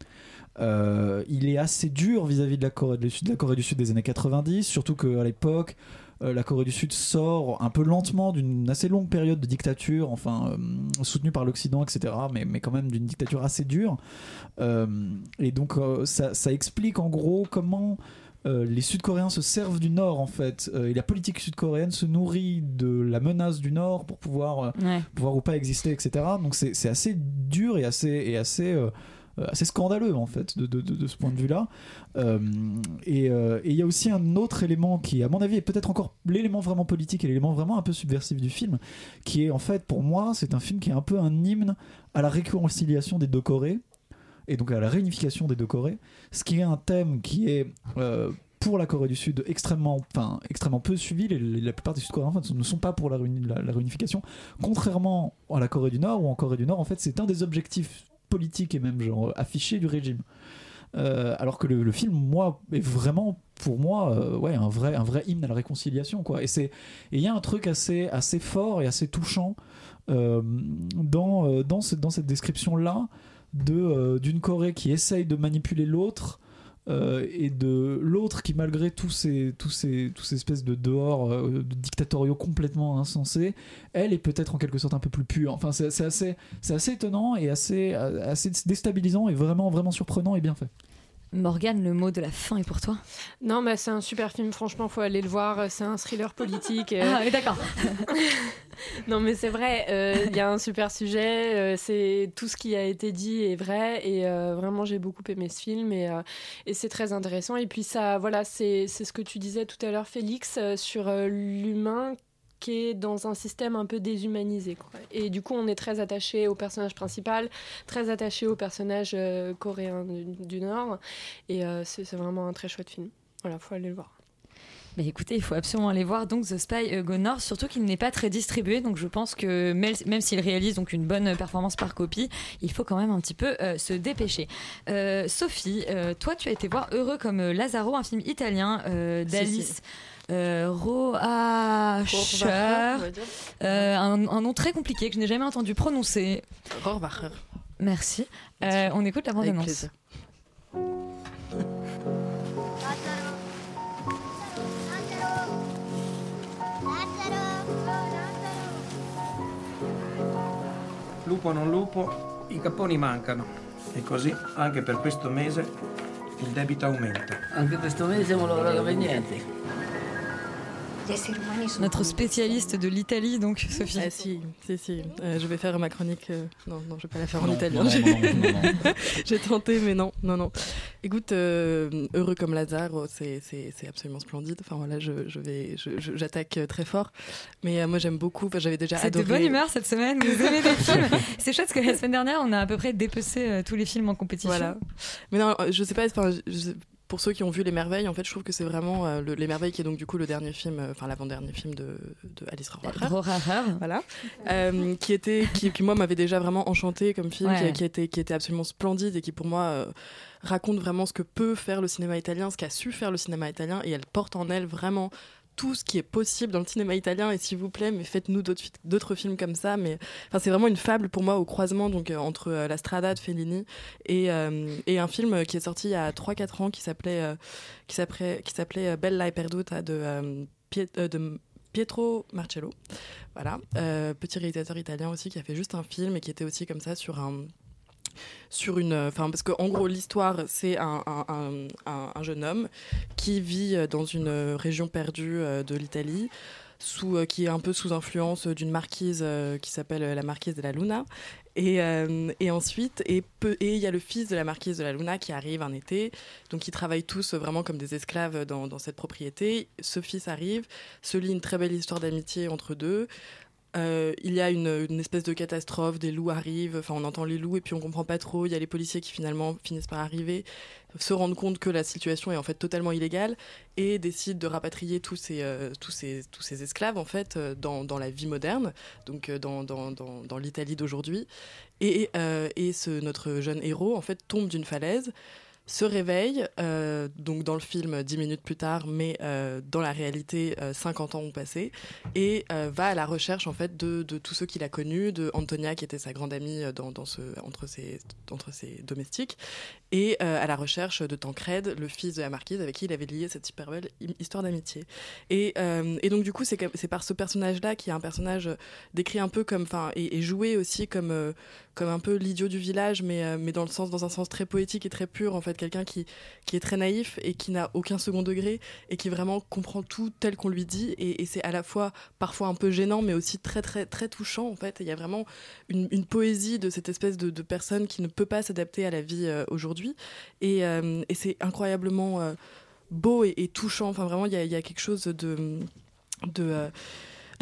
euh, il est assez dur vis-à-vis de la Corée du Sud, de la Corée du Sud des années 90, surtout qu'à l'époque, euh, la Corée du Sud sort un peu lentement d'une assez longue période de dictature, enfin euh, soutenue par l'Occident, etc., mais, mais quand même d'une dictature assez dure. Et donc ça explique en gros comment euh, les Sud-Coréens se servent du Nord en fait, Euh, et la politique sud-coréenne se nourrit de la menace du Nord pour pouvoir, euh, Ouais. pouvoir ou pas exister, etc. Donc c'est assez dur et assez, et assez, euh, assez scandaleux en fait de, de- de- de ce point de vue-là. Et il y a aussi un autre élément qui, à mon avis, est peut-être encore l'élément vraiment politique et l'élément vraiment un peu subversif du film, qui est en fait pour moi, c'est un film qui est un peu un hymne à la réconciliation des deux Corées et donc à la réunification des deux Corées, ce qui est un thème qui est euh, pour la Corée du Sud extrêmement, extrêmement peu suivi. La plupart des Sud-Coréens en fait, ne sont pas pour la, réuni- la- la réunification, contrairement à la Corée du Nord, où en Corée du Nord, en fait, c'est un des objectifs politiques et même genre affichés du régime. Euh, alors que le, film, moi, est vraiment pour moi, euh, ouais, un vrai, un vrai hymne à la réconciliation, quoi. Et c'est, il y a un truc assez, assez fort et assez touchant dans, dans, ce- dans cette description là de euh, d'une Corée qui essaye de manipuler l'autre. euh, et de l'autre qui malgré tous ces tous ces tous ces espèces de dehors euh, dictatoriaux complètement insensés elle est peut-être en quelque sorte un peu plus pure enfin c'est c'est assez c'est assez étonnant et assez assez déstabilisant et vraiment vraiment surprenant et bien fait Morgane, le mot de la fin est pour toi? Non, mais c'est un super film, franchement, faut aller le voir. C'est un thriller politique. euh. Ah oui, d'accord. non, mais c'est vrai, euh, il y a un super sujet. euh, c'est tout ce qui a été dit est vrai. Et euh, vraiment, j'ai beaucoup aimé ce film. Et, euh, et c'est très intéressant. Et puis, ça, voilà, c'est ce que tu disais tout à l'heure, Félix, euh, sur euh, l'humain qui est dans un système un peu déshumanisé. quoi. Et du coup, on est très attaché au personnage principal, très attaché au personnage euh, coréen du, du Nord. Et euh, c'est vraiment un très chouette film. Voilà, faut aller le voir. Mais écoutez, il faut absolument aller voir donc The Spy euh, Go North, surtout qu'il n'est pas très distribué, donc je pense que même, s'il réalise donc une bonne performance par copie, il faut quand même un petit peu euh, se dépêcher. Euh, Sophie, euh, toi tu as été voir Heureux comme Lazaro, un film italien euh, Si, d'Alice. Euh, Roacher. Euh, un, un nom très compliqué que je n'ai jamais entendu prononcer. Rohrwacher. Merci. Euh, on écoute la bande-annonce. Lupo o non lupo, i capponi mancano. E così, anche per questo mese, il debito aumenta. Anche questo mese non lavorato per niente. Notre spécialiste de l'Italie, donc Sophie. Ah si, si, si. Euh, je vais faire ma chronique. euh, Non, non, je vais pas la faire en italien. J'ai tenté, mais non, non, non. Écoute, euh, heureux comme Lazare, c'est c'est- absolument splendide. Enfin voilà, je, je vais, je- je- j'attaque très fort. Mais euh, moi j'aime beaucoup. Enfin, J'avais déjà C'est de adoré. bonne humeur cette semaine, vous aimez des films. C'est chouette parce que la semaine dernière, on a à peu près dépecé euh, tous les films en compétition. Voilà. Mais non, je sais pas. Enfin, je- je- pour ceux qui ont vu Les Merveilles, en fait, je trouve que c'est vraiment euh, le- Les Merveilles qui est donc du coup le dernier film, euh, enfin l'avant-dernier film de, de Alice Rohrwacher. Voilà. Euh, qui était, qui, qui, moi m'avait déjà vraiment enchanté comme film, Ouais. qui, qui était, qui était absolument splendide et qui pour moi raconte vraiment ce que peut faire le cinéma italien, ce qu'a su faire le cinéma italien, et elle porte en elle vraiment tout ce qui est possible dans le cinéma italien et s'il vous plaît mais faites-nous d'autres fi- d'autres films comme ça mais enfin c'est vraiment une fable pour moi au croisement donc euh, entre euh, La Strada de Fellini et, euh, un film qui est sorti il y a 3 4 ans qui s'appelait qui s'appelait qui Bella e perduta de Piet- de Pietro Marcello. Voilà. Petit réalisateur italien aussi qui a fait juste un film et qui était aussi comme ça sur un sur une. Enfin, parce qu'en gros, l'histoire, c'est un, un- un- un- un jeune homme qui vit euh, dans une euh, région perdue euh, de l'Italie. Sous, euh, qui est un peu sous influence d'une marquise euh, qui s'appelle euh, la marquise de la Luna. Et, euh, et ensuite, et il y a le fils de la marquise de la Luna qui arrive un été. Donc, ils travaillent tous vraiment comme des esclaves dans, dans cette propriété. Ce fils arrive, se lit une très belle histoire d'amitié entre deux. Euh, il y a une, espèce de catastrophe, des loups arrivent, enfin on entend les loups et puis on comprend pas trop. Il y a les policiers qui finalement finissent par arriver, se rendent compte que la situation est en fait totalement illégale et décident de rapatrier tous ces, euh, tous tous ces esclaves en fait euh, dans, dans la vie moderne, donc dans, dans, dans, l'Italie d'aujourd'hui. Et, et notre jeune héros en fait tombe d'une falaise se réveille, euh, donc dans le film 10 minutes plus tard, mais euh, dans la réalité, euh, 50 ans ont passé, et euh, va à la recherche en fait de, de tous ceux qu'il a connus, de Antonia qui était sa grande amie euh, dans, dans ce, entre, ses, entre ses domestiques, et euh, à la recherche de Tancred, le fils de la marquise avec qui il avait lié cette super belle hi- histoire d'amitié. Et, euh, et donc du coup, c'est par ce personnage-là qui est un personnage décrit un peu comme, enfin, et, joué aussi comme, euh, comme un peu l'idiot du village, mais, euh, mais dans le sens, dans un sens très poétique et très pur, en fait, quelqu'un qui, qui est très naïf et qui n'a aucun second degré et qui vraiment comprend tout tel qu'on lui dit. Et, c'est à la fois parfois un peu gênant, mais aussi très très très touchant, en fait. Il y a vraiment une, poésie de cette espèce de, personne qui ne peut pas s'adapter à la vie euh, aujourd'hui. Et, euh, et c'est incroyablement beau et, touchant. Enfin, vraiment, il y a, quelque chose de.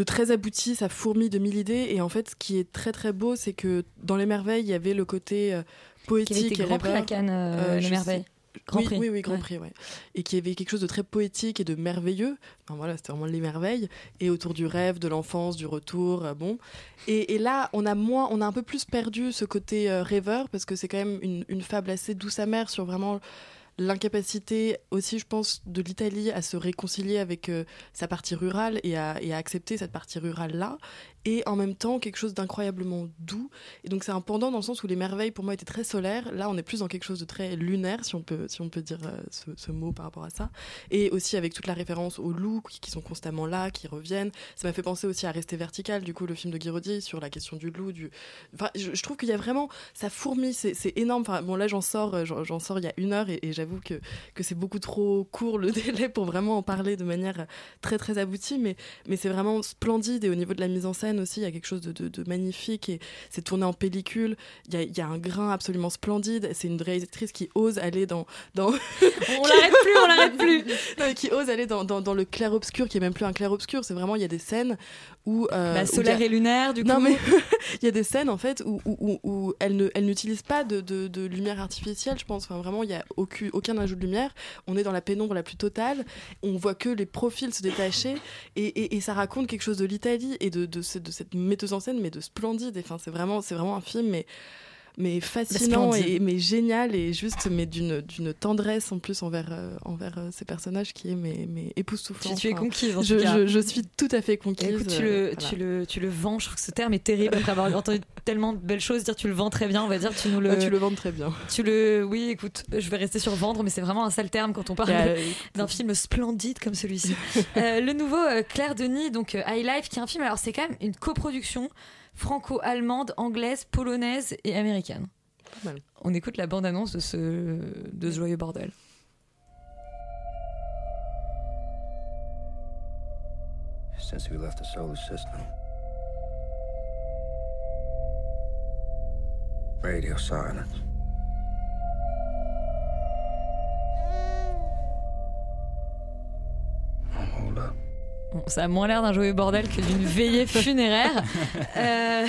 De très abouti, ça fourmille de mille idées. Et en fait, ce qui est très très beau, c'est que dans Les Merveilles, il y avait le côté euh, poétique Qui avait été Grand Prix à Cannes, euh, Les je Merveilles? Grand oui, Prix. oui, oui, Grand Ouais. Prix, ouais. Et qui avait quelque chose de très poétique et de merveilleux. Enfin voilà, c'était vraiment les merveilles. Et autour du rêve, de l'enfance, du retour, euh, bon. Et, et là, on a moins, on a un peu plus perdu ce côté euh, rêveur parce que c'est quand même une, une fable assez douce amère sur vraiment l'incapacité aussi, je pense, de l'Italie à se réconcilier avec euh, sa partie rurale et à, et à accepter cette partie rurale-là. Et en même temps, quelque chose d'incroyablement doux. Et donc, c'est un pendant dans le sens où les merveilles, pour moi, étaient très solaires. Là, on est plus dans quelque chose de très lunaire, si on peut, si on peut dire euh, ce, mot par rapport à ça. Et aussi avec toute la référence aux loups qui, sont constamment là, qui reviennent. Ça m'a fait penser aussi à Rester vertical, du coup, le film de Guiraudy sur la question du loup. Du... Enfin, je, trouve qu'il y a vraiment. Ça fourmille, c'est énorme. Enfin, bon, là, j'en sors, euh, j'en sors il y a une heure et, et j'avoue que, que c'est beaucoup trop court le délai pour vraiment en parler de manière très, très aboutie. Mais, mais c'est vraiment splendide et au niveau de la mise en scène aussi, il y a quelque chose de, de- de magnifique et c'est tourné en pellicule. Il y a, il y a un grain absolument splendide. C'est une réalisatrice qui ose aller dans. dans... On l'arrête plus, on l'arrête plus. Non, qui ose aller dans, dans, dans le clair-obscur, qui est même plus un clair-obscur. C'est vraiment, il y a des scènes où. euh, Bah, solaire a- et lunaire, du non, coup. mais il y a des scènes en fait où, où, où, où elle n'utilise pas de, de, de lumière artificielle, je pense. Enfin, vraiment, il n'y a aucun, aucun ajout de lumière. On est dans la pénombre la plus totale. On voit que les profils se détacher. Et, et, ça raconte quelque chose de l'Italie et de, de, ce- de cette metteuse en scène, mais de splendide. Enfin, c'est vraiment, c'est vraiment un film, mais mais fascinant et mais génial et juste mais d'une d'une tendresse en plus envers euh, envers euh, ces personnages qui est mais, mais époustouflant. Tu, tu es conquise en je, tout cas. je, je suis tout à fait conquise. Écoute, tu, euh, le, voilà. tu, le, tu le vends, je trouve que ce terme est terrible après avoir entendu tellement de belles choses. Dire tu le vends très bien, on va dire tu nous le. Ah, tu le vends très bien. Tu le. Oui, écoute, je vais rester sur vendre, mais c'est vraiment un sale terme quand on parle d'un film splendide comme celui-ci. Euh, le nouveau euh, Claire Denis, donc High Life, qui est un film, alors c'est quand même une coproduction franco-allemande, anglaise, polonaise et américaine. Pas mal. On écoute la bande-annonce de ce, de ce joyeux bordel. Since we left the solar system, radio silence. Bon, ça a moins l'air d'un joyeux bordel que d'une veillée funéraire. Euh...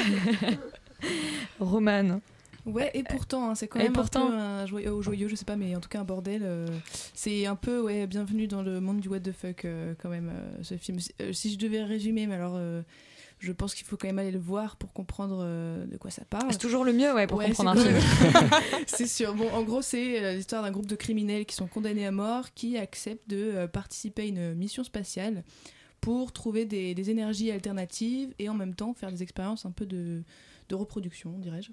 Roman. Ouais, et pourtant, hein, c'est quand Et même pourtant. un peu un joyeux, oh, joyeux, je sais pas, mais en tout cas un bordel. euh, c'est un peu, ouais, bienvenue dans le monde du what the fuck, euh, quand même, euh, ce film. Si- euh, si je devais résumer, mais alors, euh, je pense qu'il faut quand même aller le voir pour comprendre de quoi ça parle. C'est toujours le mieux, ouais, pour comprendre un c'est film. c'est sûr. Bon, en gros, c'est l'histoire d'un groupe de criminels qui sont condamnés à mort, qui acceptent de participer à une mission spatiale pour trouver des, des énergies alternatives et en même temps faire des expériences un peu de, de reproduction, dirais-je.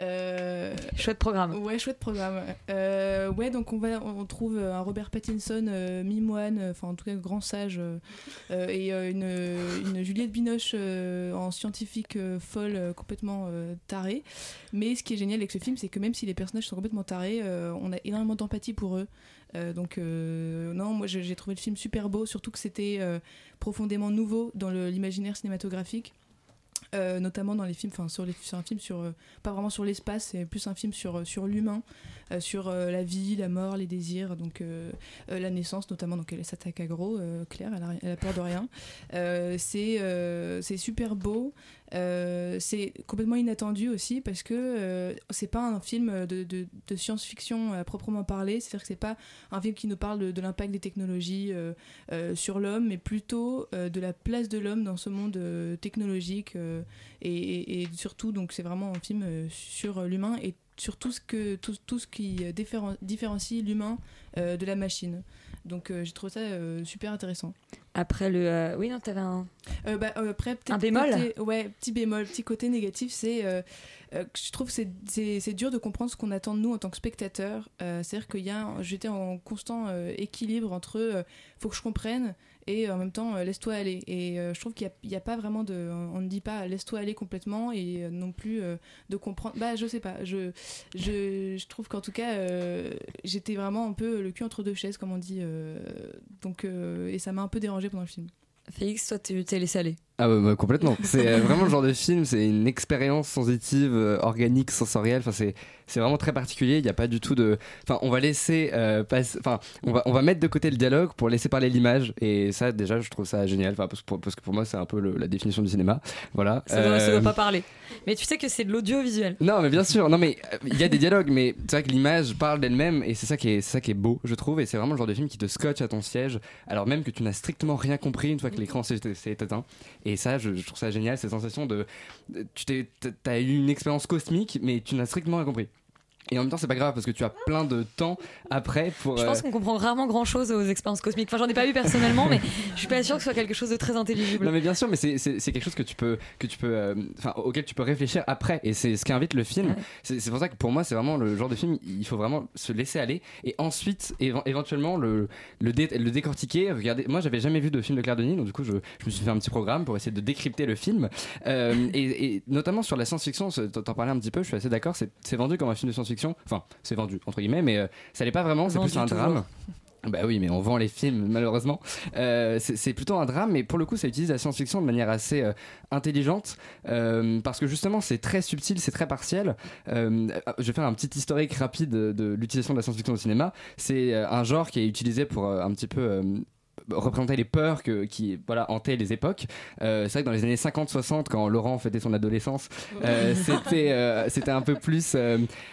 Euh, Chouette programme. Ouais, chouette programme. Euh, ouais, donc on, va, on trouve un Robert Pattinson euh, mi-moine, euh, enfin en tout cas grand sage, et une, une Juliette Binoche en scientifique folle, complètement tarée. Mais ce qui est génial avec ce film, c'est que même si les personnages sont complètement tarés, on a énormément d'empathie pour eux. Euh, donc euh, non, moi j'ai trouvé le film super beau, surtout que c'était euh, profondément nouveau dans l'imaginaire cinématographique. Notamment dans les films, enfin sur, un film sur, pas vraiment sur l'espace, c'est plus un film sur, sur l'humain, sur la vie, la mort, les désirs, donc la naissance notamment, donc elle s'attaque à gros, Claire, elle a, elle a peur de rien. C'est super beau, euh, c'est complètement inattendu aussi parce que euh, c'est pas un film de, science-fiction à proprement parler, c'est-à-dire que c'est pas un film qui nous parle de, l'impact des technologies euh, euh, sur l'homme, mais plutôt de la place de l'homme dans ce monde technologique et, surtout donc c'est vraiment un film sur l'humain et sur tout ce que tout, ce qui différen- différencie l'humain de la machine. Donc j'ai trouvé ça super intéressant. Après le. euh, Oui, non, t'avais un. Euh, bah, euh, après, Un bémol côté- Ouais, petit bémol, petit côté négatif, c'est je trouve que c'est- dur de comprendre ce qu'on attend de nous en tant que spectateur. C'est-à-dire qu'il y a, un- j'étais en constant équilibre entre faut que je comprenne et en même temps euh, laisse-toi aller. Et euh, je trouve qu'il n'y a, pas vraiment de, on ne dit pas laisse-toi aller complètement et euh, non plus de comprendre. Bah je sais pas, je je, je trouve qu'en tout cas j'étais vraiment un peu le cul entre deux chaises comme on dit. donc et ça m'a un peu dérangé pendant le film. Félix, toi, tu t'es laissé aller? Ah bah, bah, complètement. C'est euh, vraiment le genre de film, c'est une expérience sensitive, euh, organique, sensorielle. Enfin, c'est c'est vraiment très particulier. Il n'y a pas du tout de. Enfin, on va laisser euh, Enfin, on va on va mettre de côté le dialogue pour laisser parler l'image. Et ça, déjà, je trouve ça génial. Enfin, parce que pour, parce que pour moi, c'est un peu le- la définition du cinéma. Voilà. Ça doit, ça Euh, doit pas parler. Mais tu sais que c'est de l'audiovisuel. non, mais bien sûr. Non, mais il y a des dialogues, mais c'est vrai que l'image parle d'elle-même et c'est ça qui est, ça qui est beau, je trouve. Et c'est vraiment le genre de film qui te scotche à ton siège, alors même que tu n'as strictement rien compris une fois que l'écran s'est éteint. Et ça, je, trouve ça génial, cette sensation de, de- tu t'es, t'as eu une expérience cosmique, mais tu n'as strictement rien compris. Et en même temps, c'est pas grave parce que tu as plein de temps après pour. Je pense euh, qu'on comprend rarement grand chose aux expériences cosmiques. Enfin, j'en ai pas vu personnellement, mais je suis pas sûre que ce soit quelque chose de très intelligible. Non mais bien sûr, mais c'est- quelque chose que tu peux, que tu peux, euh, auquel tu peux réfléchir après, et c'est ce qu'invite le film. C'est c'est pour ça que pour moi c'est vraiment le genre de film, il faut vraiment se laisser aller, et ensuite éve- éventuellement le le, dé- le décortiquer. Regardez, moi j'avais jamais vu de film de Claire Denis, donc du coup je, je me suis fait un petit programme pour essayer de décrypter le film, Euh, et, et notamment sur la science-fiction, t'en parlais un petit peu, je suis assez d'accord. C'est vendu comme un film de science-fiction, enfin c'est vendu entre guillemets, mais euh, ça l'est pas vraiment. C'est plus un toujours. drame. Bah oui, mais on vend les films, malheureusement. Euh, c'est plutôt un drame, mais pour le coup, ça utilise la science-fiction de manière assez euh, intelligente, euh, parce que justement, c'est très subtil, c'est très partiel. Je vais faire un petit historique rapide de, de l'utilisation de la science-fiction au cinéma. C'est un genre qui est utilisé pour un petit peu... représenter les peurs que, qui voilà, hantaient les époques. Euh, c'est vrai que dans les années 50-60, quand Laurent fêtait son adolescence, euh, c'était euh, c'était un peu plus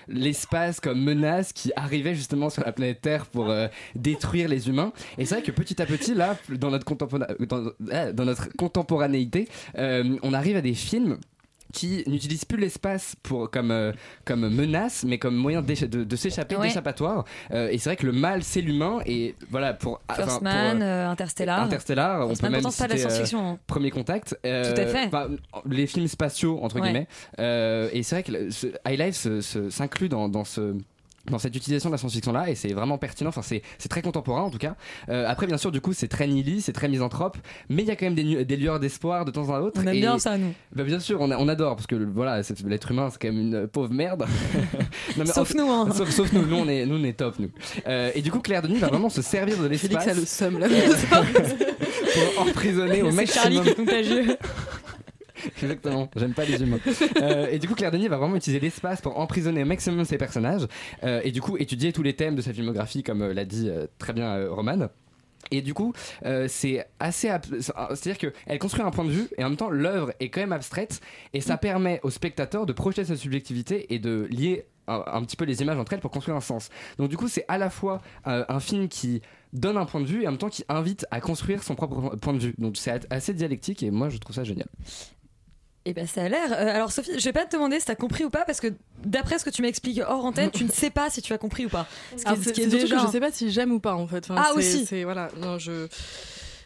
l'espace comme menace qui arrivait justement sur la planète Terre pour détruire les humains. Et c'est vrai que petit à petit, là, dans notre, contempora- dans, dans notre contemporanéité, on arrive à des films qui n'utilisent plus l'espace pour comme euh, comme menace mais comme moyen de, de s'échapper Ouais. d'échappatoire Euh, et c'est vrai que le mal c'est l'humain et voilà pour enfin, First Man, euh, euh, Interstellar. Interstellar, on First peut Man, même c'est pas de la citer, science-fiction, hein. Premier Contact. Tout à fait. les films spatiaux, entre Ouais. guillemets. Et c'est vrai que High Life s'inclut dans, dans ce dans cette utilisation de la science-fiction là et c'est vraiment pertinent enfin c'est c'est très contemporain en tout cas Euh, après bien sûr du coup c'est très nihiliste c'est très misanthrope mais il y a quand même des, des lueurs d'espoir de temps en temps On aime Et- bien ça, nous. bah, bien sûr on, a- on adore parce que voilà l'être humain c'est quand même une pauvre merde Non, mais Sauf en- nous, hein. sauf, sauf nous nous on est nous on est top nous Euh, et du coup Claire Denis va vraiment se servir de l'espace Félix a le seum là. pour emprisonner au maximum Charlie qui est contagieux. Exactement, j'aime pas les humains. Euh, et du coup, Claire Denis va vraiment utiliser l'espace pour emprisonner au maximum ses personnages euh, et du coup étudier tous les thèmes de sa filmographie, comme euh, l'a dit très bien Roman. Et du coup, euh, c'est assez. ab- C'est-à-dire qu'elle construit un point de vue et en même temps, l'œuvre est quand même abstraite et ça permet au spectateur de projeter sa subjectivité et de lier un, un petit peu les images entre elles pour construire un sens. Donc, du coup, c'est à la fois euh, un film qui donne un point de vue et en même temps qui invite à construire son propre point de vue. Donc, c'est assez dialectique et moi, je trouve ça génial. Et ben ça a l'air. Euh, alors Sophie, je vais pas te demander si t'as compris ou pas parce que d'après ce que tu m'expliques hors antenne, tu ne sais pas si tu as compris ou pas. Ce qui Ah, est- ce c'est qui est c'est surtout déjà- que je sais pas si j'aime ou pas en fait. Enfin, Ah, c'est- aussi. C'est voilà, non je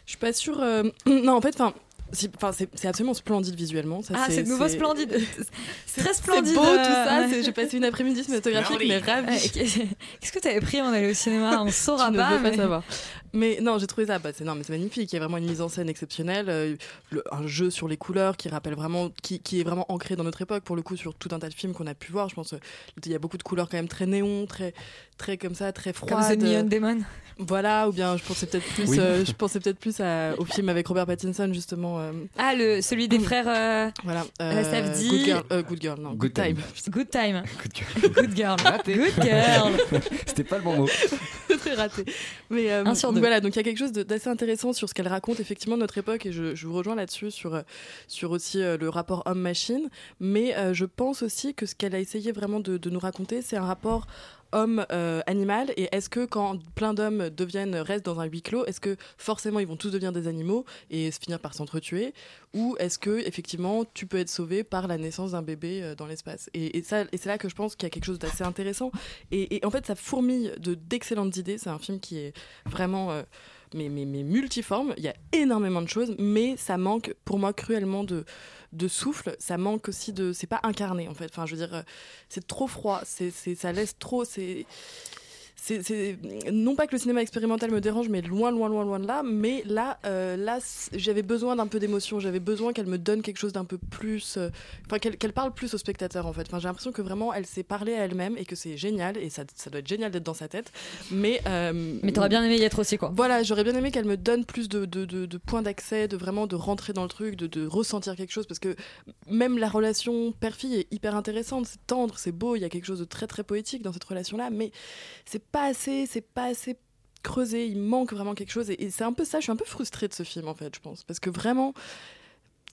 je suis pas sûre. euh, Non en fait, enfin si- c'est c'est absolument splendide visuellement. ça, Ah, c'est de nouveau splendide. C'est Très C'est splendide. beau tout euh, ça. ouais. c'est- J'ai passé une après-midi cinématographique, mais ravie. Qu'est-ce que t'avais pris On allait au cinéma, on saura Tu ne pas. veux pas savoir. Mais non, j'ai trouvé ça, bah, c'est non, mais c'est magnifique. Il y a vraiment une mise en scène exceptionnelle, euh, le- un jeu sur les couleurs qui rappelle vraiment, qui, qui est vraiment ancré dans notre époque. Pour le coup, sur tout un tas de films qu'on a pu voir, je pense, euh, il y a beaucoup de couleurs quand même très néon, très, très comme ça, très Comme froides. The Neon Demon. Voilà, ou bien je pensais peut-être plus, Oui. euh, je pensais peut-être plus à- au film avec Robert Pattinson justement. euh, Ah, le, celui des frères. euh, voilà. euh, Safdie. Good Girl, euh, Good Girl, non. Good, Good Time. Time. Good Time. Good Good Girl. Raté. Good Girl. C'était pas le bon mot. très raté. Mais euh, Un sur deux. Voilà, donc il y a quelque chose d'assez intéressant sur ce qu'elle raconte effectivement de notre époque et je, vous rejoins là-dessus sur euh, sur aussi euh, le rapport homme-machine. Mais euh, je pense aussi que ce qu'elle a essayé vraiment de nous raconter, c'est un rapport homme-animal et est-ce que quand plein d'hommes deviennent restent dans un huis clos, est-ce que forcément ils vont tous devenir des animaux et se finir par s'entretuer ou est-ce que effectivement tu peux être sauvé par la naissance d'un bébé euh, dans l'espace? Et, ça et c'est là que je pense qu'il y a quelque chose d'assez intéressant. Et, en fait ça fourmille de d'excellentes idées. C'est un film qui est vraiment euh, mais, mais, mais multiforme. Il y a énormément de choses mais ça manque pour moi cruellement de de souffle ça manque aussi de c'est pas incarné en fait. Enfin je veux dire euh, c'est trop froid c'est c'est- ça laisse trop c'est c'est non pas que le cinéma expérimental me dérange, mais loin, loin, loin, loin de là. Mais là, euh, là, j'avais besoin d'un peu d'émotion. J'avais besoin qu'elle me donne quelque chose d'un peu plus, euh, enfin qu'elle parle plus au spectateur en fait. Enfin, j'ai l'impression que vraiment elle s'est parlé à elle-même et que c'est génial et ça, ça doit être génial d'être dans sa tête. Mais euh, Mais t'aurais bien aimé y être aussi, quoi. voilà, j'aurais bien aimé qu'elle me donne plus de, de, de- de points d'accès, de vraiment de rentrer dans le truc, de, de ressentir quelque chose, parce que même la relation père-fille est hyper intéressante, c'est tendre, c'est beau, il y a quelque chose de très très poétique dans cette relation-là, mais c'est pas assez, c'est pas assez creusé, il manque vraiment quelque chose, et, et c'est un peu ça, je suis un peu frustrée de ce film en fait, je pense, parce que vraiment,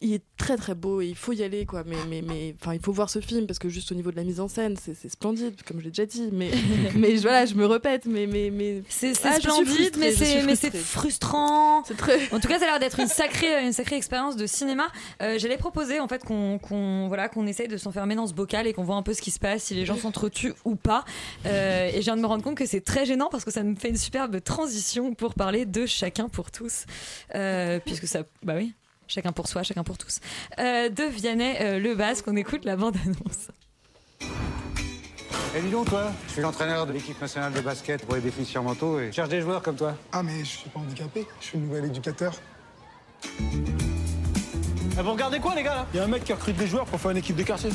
il est très très beau et il faut y aller quoi mais mais mais enfin il faut voir ce film parce que juste au niveau de la mise en scène c'est splendide comme je l'ai déjà dit mais mais voilà je me répète mais mais mais C'est Ah, splendide, mais c'est mais c'est frustrant. Très. En tout cas, ça a l'air d'être une sacrée une sacrée expérience de cinéma. Euh, J'allais proposer en fait qu'on qu'on voilà qu'on essaye de s'enfermer dans ce bocal et qu'on voit un peu ce qui se passe, si les gens s'entretuent ou pas. Euh, et je viens de me rendre compte que c'est très gênant parce que ça me fait une superbe transition pour parler de chacun pour tous, Euh, puisque ça bah oui. Chacun pour soi, chacun pour tous. Euh, de Vianney euh, Le Basque, on écoute la bande-annonce. Eh dis donc toi, je suis l'entraîneur de l'équipe nationale de basket pour les déficients mentaux et je cherche des joueurs comme toi. Ah, mais je suis pas handicapé, je suis le nouvel éducateur. Eh, vous regardez quoi, les gars, là? Il y a un mec qui recrute des joueurs pour faire une équipe de quartier.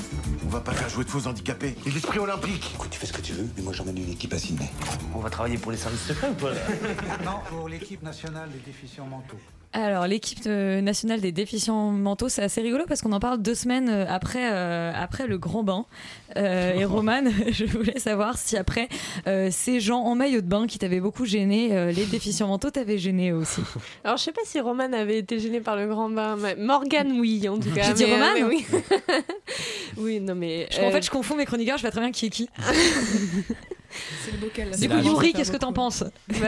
On va pas faire jouer de faux handicapés. Et l'esprit olympique. Écoute, tu fais ce que tu veux, mais moi j'emmène une équipe à Sydney. On va travailler pour les services secrets ou là? Non, pour l'équipe nationale des déficients mentaux. Alors, l'équipe euh, nationale des déficients mentaux, c'est assez rigolo parce qu'on en parle deux semaines euh, après, euh, après le grand bain. Euh, et Roman, je voulais savoir si après euh, ces gens en maillot de bain qui t'avaient beaucoup gêné, euh, les déficients mentaux t'avaient gêné aussi. Alors, je sais pas si Roman avait été gêné par le grand bain. mais Morgane, oui, en tout cas. J'ai dit mais, euh, Roman mais oui. oui, non, mais. Je- En fait, je confonds mes chroniqueurs, je sais pas très bien qui est qui. C'est le bocal. là. Du coup, Yuri, qu'est-ce que t'en penses.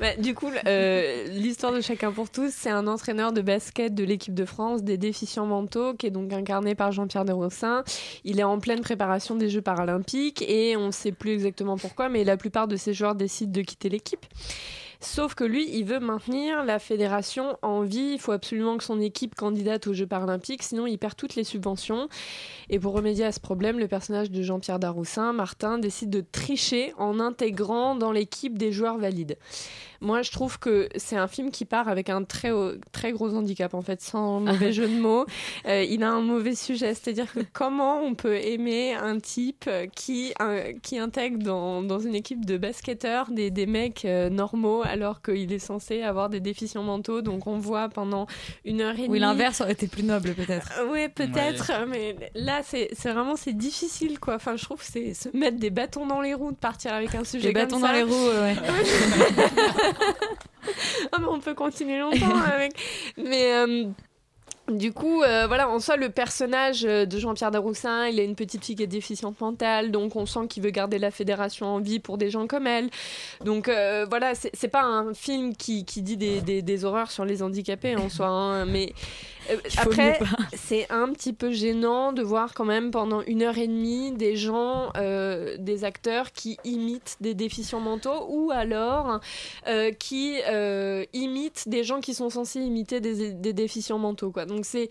Bah, du coup, euh, l'histoire de Chacun pour tous, c'est un entraîneur de basket de l'équipe de France des déficients mentaux, qui est donc incarné par Jean-Pierre Desrossins. Il est en pleine préparation des Jeux paralympiques et on ne sait plus exactement pourquoi, mais la plupart de ses joueurs décident de quitter l'équipe. Sauf que lui, il veut maintenir la fédération en vie. Il faut absolument que son équipe candidate aux Jeux paralympiques, sinon il perd toutes les subventions. Et pour remédier à ce problème, le personnage de Jean-Pierre Daroussin, Martin, décide de tricher en intégrant dans l'équipe des joueurs valides. Moi, je trouve que c'est un film qui part avec un très, très gros handicap, en fait, sans mauvais jeu de mots. Euh, il a un mauvais sujet, c'est-à-dire que comment on peut aimer un type qui, euh, qui intègre dans, dans une équipe de basketteurs des, des mecs euh, normaux alors qu'il est censé avoir des déficients mentaux. Donc on voit pendant une heure et demie. Oui, l'inverse aurait été plus noble peut-être. Euh, Ouais, peut-être, mais là, c'est vraiment c'est difficile, quoi. Enfin, je trouve que c'est se mettre des bâtons dans les roues de partir avec un sujet comme bâtons ça. dans les roues, ouais. ah, mais on peut continuer longtemps avec. Mais. euh, du coup, euh, voilà, en soi, le personnage euh, de Jean-Pierre Daroussin, il a une petite fille qui est déficiente mentale, donc on sent qu'il veut garder la fédération en vie pour des gens comme elle. Donc euh, voilà, c'est c'est pas un film qui, qui dit des, des- des horreurs sur les handicapés en soi, hein, mais Euh, Après, c'est un petit peu gênant de voir quand même pendant une heure et demie des gens, euh, des acteurs qui imitent des déficients mentaux ou alors euh, qui imitent des gens qui sont censés imiter des, des déficients mentaux. Quoi. Donc c'est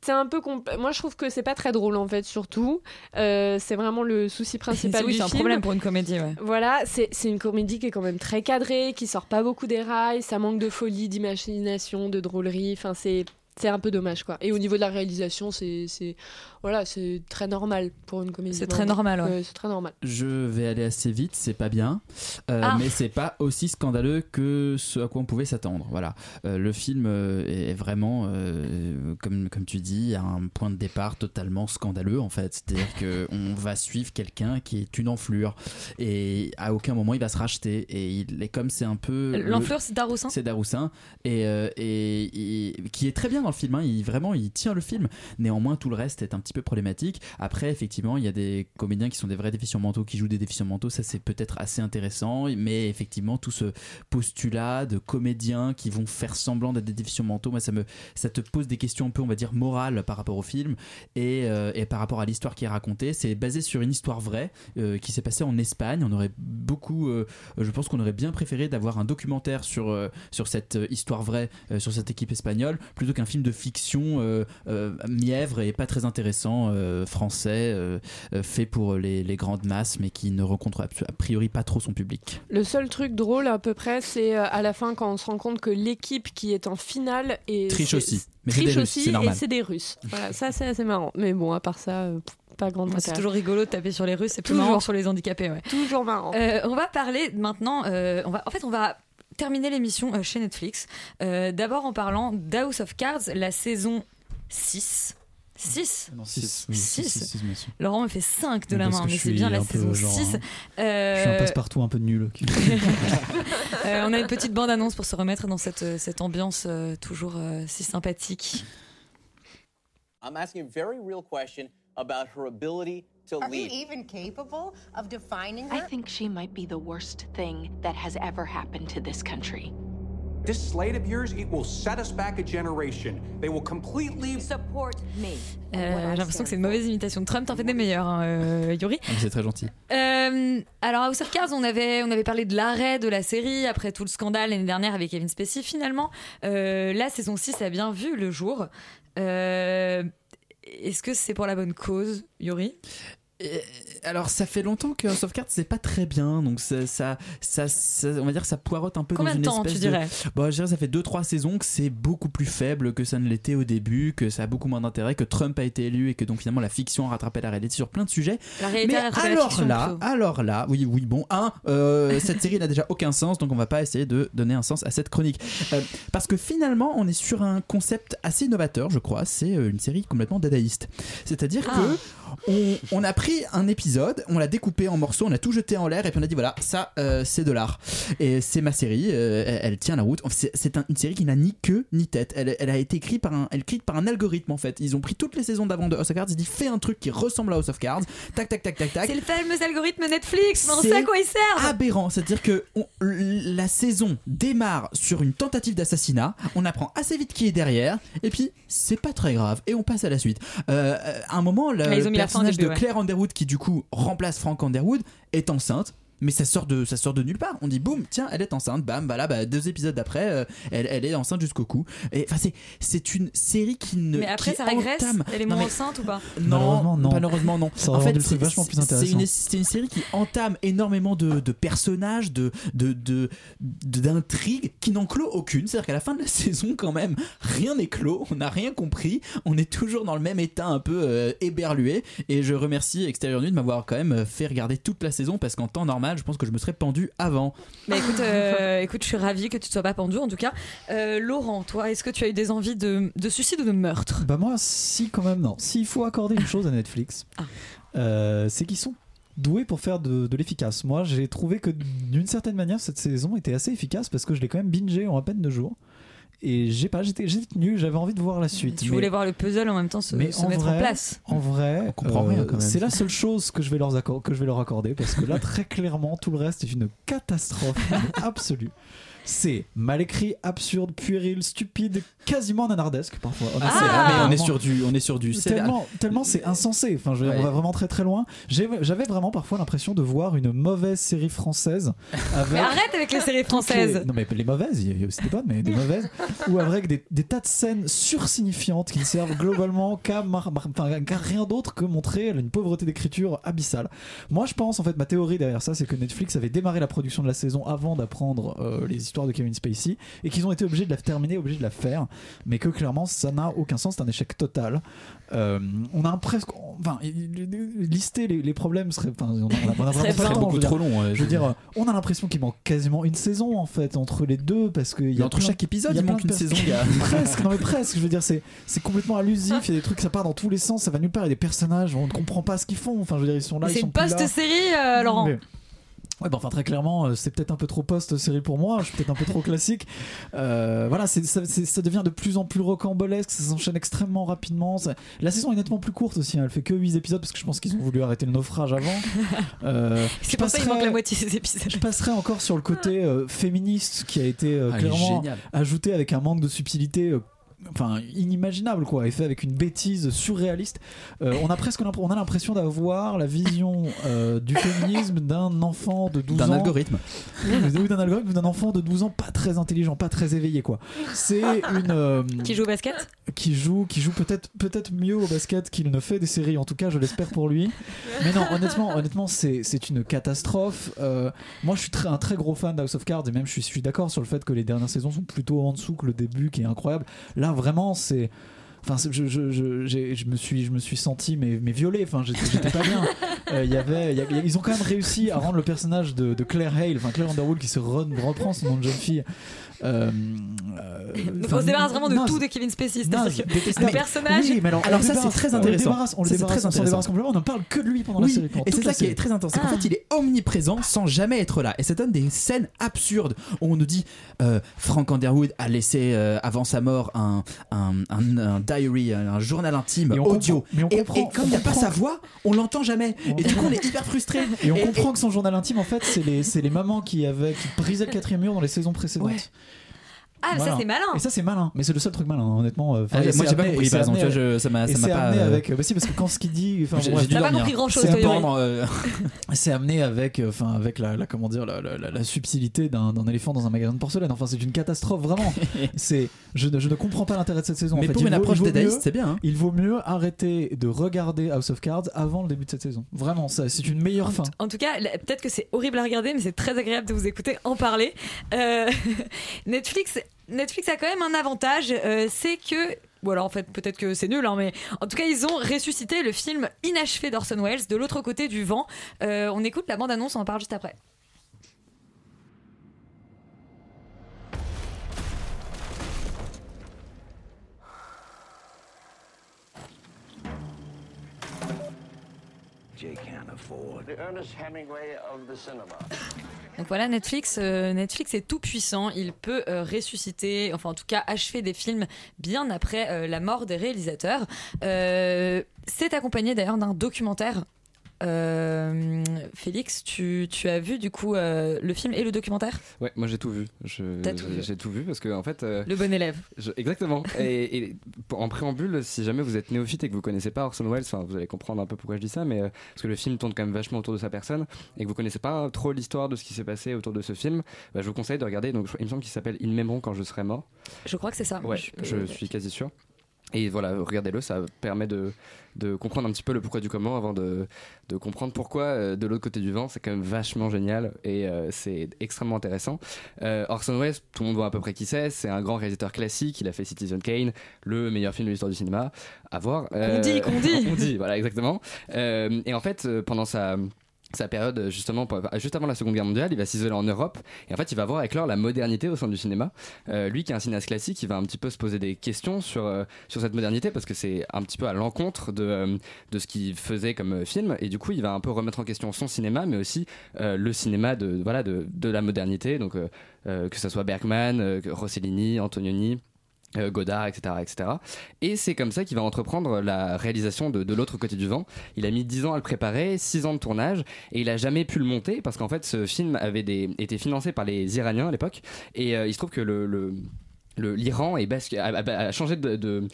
c'est un peu compl- moi je trouve que c'est pas très drôle en fait surtout Euh, c'est vraiment le souci principal oui, du c'est un problème pour une comédie, ouais. voilà, c'est c'est une comédie qui est quand même très cadrée, qui sort pas beaucoup des rails, ça manque de folie, d'imagination, de drôlerie, enfin c'est c'est un peu dommage quoi. Et au niveau de la réalisation, c'est c'est voilà, c'est très normal pour une comédie. C'est très normal, ouais. c'est très normal. Je vais aller assez vite, c'est pas bien, Euh, Ah. mais c'est pas aussi scandaleux que ce à quoi on pouvait s'attendre. Voilà, Euh, le film euh, est vraiment, euh, comme comme tu dis, à un point de départ totalement scandaleux en fait. C'est-à-dire que on va suivre quelqu'un qui est une enflure et à aucun moment il va se racheter et il est comme c'est un peu le- L'enflure, c'est Daroussin c'est Daroussin et, euh, et, et- qui est très bien le film. hein. Il vraiment il tient le film. Néanmoins tout le reste est un petit peu problématique. Après effectivement il y a des comédiens qui sont des vrais déficients mentaux qui jouent des déficients mentaux. Ça c'est peut-être assez intéressant. Mais effectivement tout ce postulat de comédiens qui vont faire semblant d'être des déficients mentaux, moi ça me ça te pose des questions un peu on va dire morales par rapport au film et, euh, et par rapport à l'histoire qui est racontée. C'est basé sur une histoire vraie euh, qui s'est passée en Espagne. On aurait beaucoup, euh, je pense qu'on aurait bien préféré d'avoir un documentaire sur, sur cette histoire vraie, sur cette équipe espagnole, plutôt qu'un film de fiction euh, euh, mièvre et pas très intéressant euh, français fait pour les, les grandes masses, mais qui ne rencontre a priori pas trop son public. Le seul truc drôle à peu près, c'est à la fin quand on se rend compte que l'équipe qui est en finale est Triche aussi. Mais c'est triche des Russes, aussi c'est et normal. c'est des Russes. Voilà, ça c'est assez marrant. Mais bon, à part ça, euh, pas grande C'est toujours rigolo de taper sur les Russes, c'est plus Toujours. marrant sur les handicapés. Ouais. Toujours marrant. Euh, on va parler maintenant. euh, on va, en fait, on va terminer l'émission euh, chez Netflix. Euh, D'abord en parlant d'House of Cards, la saison 6. 6 Non, six, oui, 6 six, six, six, monsieur. Laurent me fait 5 de la main, mais c'est bien la saison genre, 6. hein, Je suis un passe-partout un peu nul. Euh, on a une petite bande-annonce pour se remettre dans cette, euh, cette ambiance euh, toujours euh, si sympathique. I'm asking a very real question about her ability to Are you lead. even capable of defining her? I think she might be the worst thing that has ever happened to this country. This slate of yours, it will set us back a generation. They will completely support me. Euh, J'ai l'impression que c'est une mauvaise imitation de Trump. T'en fais des meilleurs, hein, euh, Yuri. Ah, C'est très gentil. Euh, alors House of Cards, on avait, on avait parlé de l'arrêt de la série après tout le scandale l'année dernière avec Kevin Spacey. Finalement, euh, la saison 6 a bien vu le jour. Euh, Est-ce que c'est pour la bonne cause, Yuri? Et- alors ça fait longtemps que House of Cards c'est pas très bien donc ça, ça, ça, ça- on va dire ça poirote un peu Combien dans une de temps, espèce tu de- dirais? Bon, je dirais ça fait 2-3 saisons que c'est beaucoup plus faible que ça ne l'était au début que ça a beaucoup moins d'intérêt que Trump a été élu et que donc finalement la fiction a rattrapé la réalité sur plein de sujets La réalité mais a rattrapé la alors fiction, là plutôt. alors là oui oui bon un euh, cette série n'a déjà aucun sens donc on va pas essayer de donner un sens à cette chronique Euh, parce que finalement on est sur un concept assez innovateur je crois c'est euh, une série complètement dadaïste c'est-à-dire Ah. que on, on a pris un épisode, on l'a découpé en morceaux, on a tout jeté en l'air et puis on a dit voilà, ça euh, c'est de l'art. Et c'est ma série, euh, elle, elle tient la route. C'est, c'est un- une série qui n'a ni queue ni tête. Elle, elle a été écrite par un, elle écrite par un algorithme en fait. Ils ont pris toutes les saisons d'avant de House of Cards, ils ont dit fais un truc qui ressemble à House of Cards, tac tac tac tac tac. C'est le fameux algorithme Netflix, mais on sait à quoi il sert aberrant. C'est-à-dire que on- la saison démarre sur une tentative d'assassinat, on apprend assez vite qui est derrière, et puis c'est pas très grave, et on passe à la suite. Euh, à un moment, le, Ah, le personnage début, de ouais. Qui du coup remplace Frank Underwood, est enceinte. Mais ça sort de ça sort de nulle part. On dit boum, tiens, elle est enceinte. Bam, voilà, bah, deux épisodes après, euh, elle, elle est enceinte jusqu'au cou. Et enfin, c'est c'est une série qui ne. Mais après, qui ça régresse entame- Elle est moins mais- enceinte ou pas non, Malheureusement, non. malheureusement non. Ça rendu le truc vachement plus intéressant. C'est une, c'est une série qui entame énormément de, de personnages, de de d'intrigues qui n'en clôt aucune. C'est-à-dire qu'à la fin de la saison, quand même, rien n'est clos. On n'a rien compris. On est toujours dans le même état un peu euh, éberlué. Et je remercie Extérieur Nuit de m'avoir quand même fait regarder toute la saison parce qu'en temps normal, je pense que je me serais pendu avant. Mais écoute, euh, écoute, je suis ravie que tu ne sois pas pendu en tout cas. Euh, Laurent, toi, est-ce que tu as eu des envies de, de suicide ou de meurtre? Bah moi, si quand même, non. S'il faut accorder une chose à Netflix, Ah. euh, c'est qu'ils sont doués pour faire de, de l'efficace. Moi, j'ai trouvé que d'une certaine manière, cette saison était assez efficace parce que je l'ai quand même bingé en à peine deux jours. Et j'ai pas, j'étais j'étais tenu, j'avais envie de voir la suite. Tu mais- voulais voir le puzzle en même temps se, mais se en mettre vrai, en place. En vrai, euh. C'est la seule chose que je vais leur accorder, que je vais leur accorder parce que là, très clairement, tout le reste est une catastrophe absolue. C'est mal écrit, absurde, puéril, stupide, quasiment nanardesque parfois. Ah, ah, mais on est sur du, on est sur du. Tellement, tellement c'est insensé. Enfin, je Ouais. on va vraiment très très loin. J'avais vraiment parfois l'impression de voir une mauvaise série française. Avec Mais arrête avec les séries françaises. les- Non mais les mauvaises, il y a aussi des bonnes, mais des mauvaises. ou avec des, des tas de scènes sursignifiantes qui ne servent globalement qu'à rien d'autre que montrer une pauvreté d'écriture abyssale. Moi, je pense en fait ma théorie derrière ça, c'est que Netflix avait démarré la production de la saison avant d'apprendre euh, les histoires de Kevin Spacey et qu'ils ont été obligés de la terminer, obligés de la faire, mais que clairement ça n'a aucun sens, c'est un échec total. Euh, on a un presque, enfin, lister les, les problèmes serait, enfin, on a, on a vraiment Serait pas temps, beaucoup je trop dire. long, ouais, je veux dire, on a l'impression qu'il manque quasiment une saison en fait entre les deux parce que il y a entre plein- chaque épisode, il manque une saison, presque, non mais presque. Je veux dire, c'est c'est complètement allusif. Il y a des trucs, ça part dans tous les sens, ça va nulle part. Il y a des personnages, on ne comprend pas ce qu'ils font. Enfin, je veux dire, ils sont là, ils C'est sont une post-série, euh, Laurent. Mais- Ouais, bah enfin très clairement, euh, c'est peut-être un peu trop post-série pour moi, je suis peut-être un peu trop classique. Euh, voilà, ça, devient de plus en plus rocambolesque, ça s'enchaîne extrêmement rapidement. ça- La saison est nettement plus courte aussi, hein, elle fait que 8 épisodes parce que je pense qu'ils ont voulu arrêter le naufrage avant. Euh, C'est je pour ça qu'il manque passerai- la moitié des épisodes. je passerai encore sur le côté euh, féministe qui a été euh, Ah, clairement ajouté avec un manque de subtilité. Enfin, inimaginable quoi, et fait avec une bêtise surréaliste. Euh, on a presque on a l'impression d'avoir la vision euh, du féminisme d'un enfant de 12 ans. D'un algorithme. Ou d'un algorithme, d'un enfant de 12 ans pas très intelligent, pas très éveillé quoi. C'est une euh, Qui joue au basket? qui joue, qui joue peut-être peut-être mieux au basket qu'il ne fait des séries. En tout cas, je l'espère pour lui. Mais non, honnêtement, honnêtement, c'est c'est une catastrophe. Euh, moi, je suis très, un très gros fan d'House of Cards et même je suis, je suis d'accord sur le fait que les dernières saisons sont plutôt en dessous que le début, qui est incroyable. Là, vraiment, c'est Enfin, je, je, je, je me suis, je me suis senti mais, mais violé. Enfin, j'étais pas bien. Euh, il y avait, il y a- il y a- ils ont quand même réussi à rendre le personnage de, de Claire Hale, enfin Claire Underwood, qui se re- reprend son nom de jeune fille. Euh, euh, Donc on se débarrasse vraiment de non, tout de Kevin Spacey. C'est-à-dire que le personnage. Oui, mais alors, ça, le c'est très On le intéressant. débarrasse, on le débarrasse, très on s'en intéressant. débarrasse complètement. On ne parle que de lui pendant la Oui, série. pendant et c'est ça la qui est série. très intense. C'est qu'en Ah. fait, il est omniprésent sans jamais être là. Et ça donne des scènes absurdes où on nous dit euh, Frank Underwood a laissé euh, avant sa mort un, un, un- un diary, un journal intime audio. comprend- mais on et, comprend- et comme il n'y a pas sa voix, on l'entend jamais. Et du coup, on est hyper frustré. Et on comprend que son journal intime, en fait, c'est les, c'est les mamans qui, avaient, qui brisaient le quatrième mur dans les saisons précédentes. Ah, mais ça, c'est malin. Et ça, c'est malin. Mais c'est le seul truc malin, honnêtement. euh, enfin, Ah, moi, j'ai pas compris, par exemple, amené- tu vois, je- ça m'a- pas, amené euh, avec. Bah si, parce que quand ce qu'il dit. enfin, J'ai- pas compris amené- Yuri. euh, C'est amené avec, euh, enfin, avec la, la- comment dire, la, la- la- la subtilité d'un éléphant dans un magasin de porcelaine. Enfin, c'est une catastrophe, vraiment. c'est, je, ne- je ne comprends pas l'intérêt de cette saison. en Mais fait. pour Il une vaut- approche dadaïste, mieux- c'est bien, hein. Il vaut mieux arrêter de regarder House of Cards avant le début de cette saison. Vraiment, ça, c'est une meilleure fin. En tout cas, peut-être que c'est horrible à regarder, mais c'est très agréable de vous écouter en parler. Netflix, Netflix a quand même un avantage, euh, c'est que. Ou alors en fait peut-être que c'est nul, hein, mais en tout cas ils ont ressuscité le film inachevé d'Orson Welles de l'autre côté du vent. Euh, on écoute la bande-annonce, on en parle juste après. Donc voilà, Netflix, euh, Netflix est tout puissant. Il peut euh, ressusciter, enfin en tout cas achever des films bien après euh, la mort des réalisateurs. Euh, c'est accompagné d'ailleurs d'un documentaire. Euh, Félix, tu, tu as vu du coup euh, le film et le documentaire? Ouais, moi j'ai tout vu. J'ai- tout vu parce que en fait. euh, Le bon élève. je- exactement. et, en préambule, si jamais vous êtes néophyte et que vous connaissez pas Orson Welles, vous allez comprendre un peu pourquoi je dis ça, mais parce que le film tourne quand même vachement autour de sa personne et que vous connaissez pas trop l'histoire de ce qui s'est passé autour de ce film, bah, je vous conseille de regarder. Donc, il me semble qu'il s'appelle Ils m'aimeront quand je serai mort. Je crois que c'est ça. Ouais, Je je, suis quasi sûr. Et voilà, regardez-le, ça permet de, de comprendre un petit peu le pourquoi du comment avant de, de comprendre pourquoi euh, de l'autre côté du vent, c'est quand même vachement génial et euh, c'est extrêmement intéressant. Euh, Orson Welles, tout le monde voit à peu près qui c'est, c'est un grand réalisateur classique, il a fait Citizen Kane, le meilleur film de l'histoire du cinéma, à voir. Qu'on dit, qu'on dit. on dit, voilà, exactement. Et en fait, pendant sa sa période justement juste avant la Seconde Guerre mondiale, il va s'isoler en Europe et en fait il va voir éclore la modernité au sein du cinéma. Euh, lui qui est un cinéaste classique, il va un petit peu se poser des questions sur euh, sur cette modernité parce que c'est un petit peu à l'encontre de euh, de ce qu'il faisait comme film et du coup il va un peu remettre en question son cinéma mais aussi le cinéma de voilà de, de la modernité donc que ce soit Bergman, Rossellini, Antonioni Godard, etc., etc. Et c'est comme ça qu'il va entreprendre la réalisation de, l'autre côté du vent. Il a mis 10 ans à le préparer, 6 ans de tournage, et il a jamais pu le monter parce qu'en fait, ce film avait été financé par les Iraniens à l'époque, et euh, il se trouve que le- l'Iran a, a- changé de,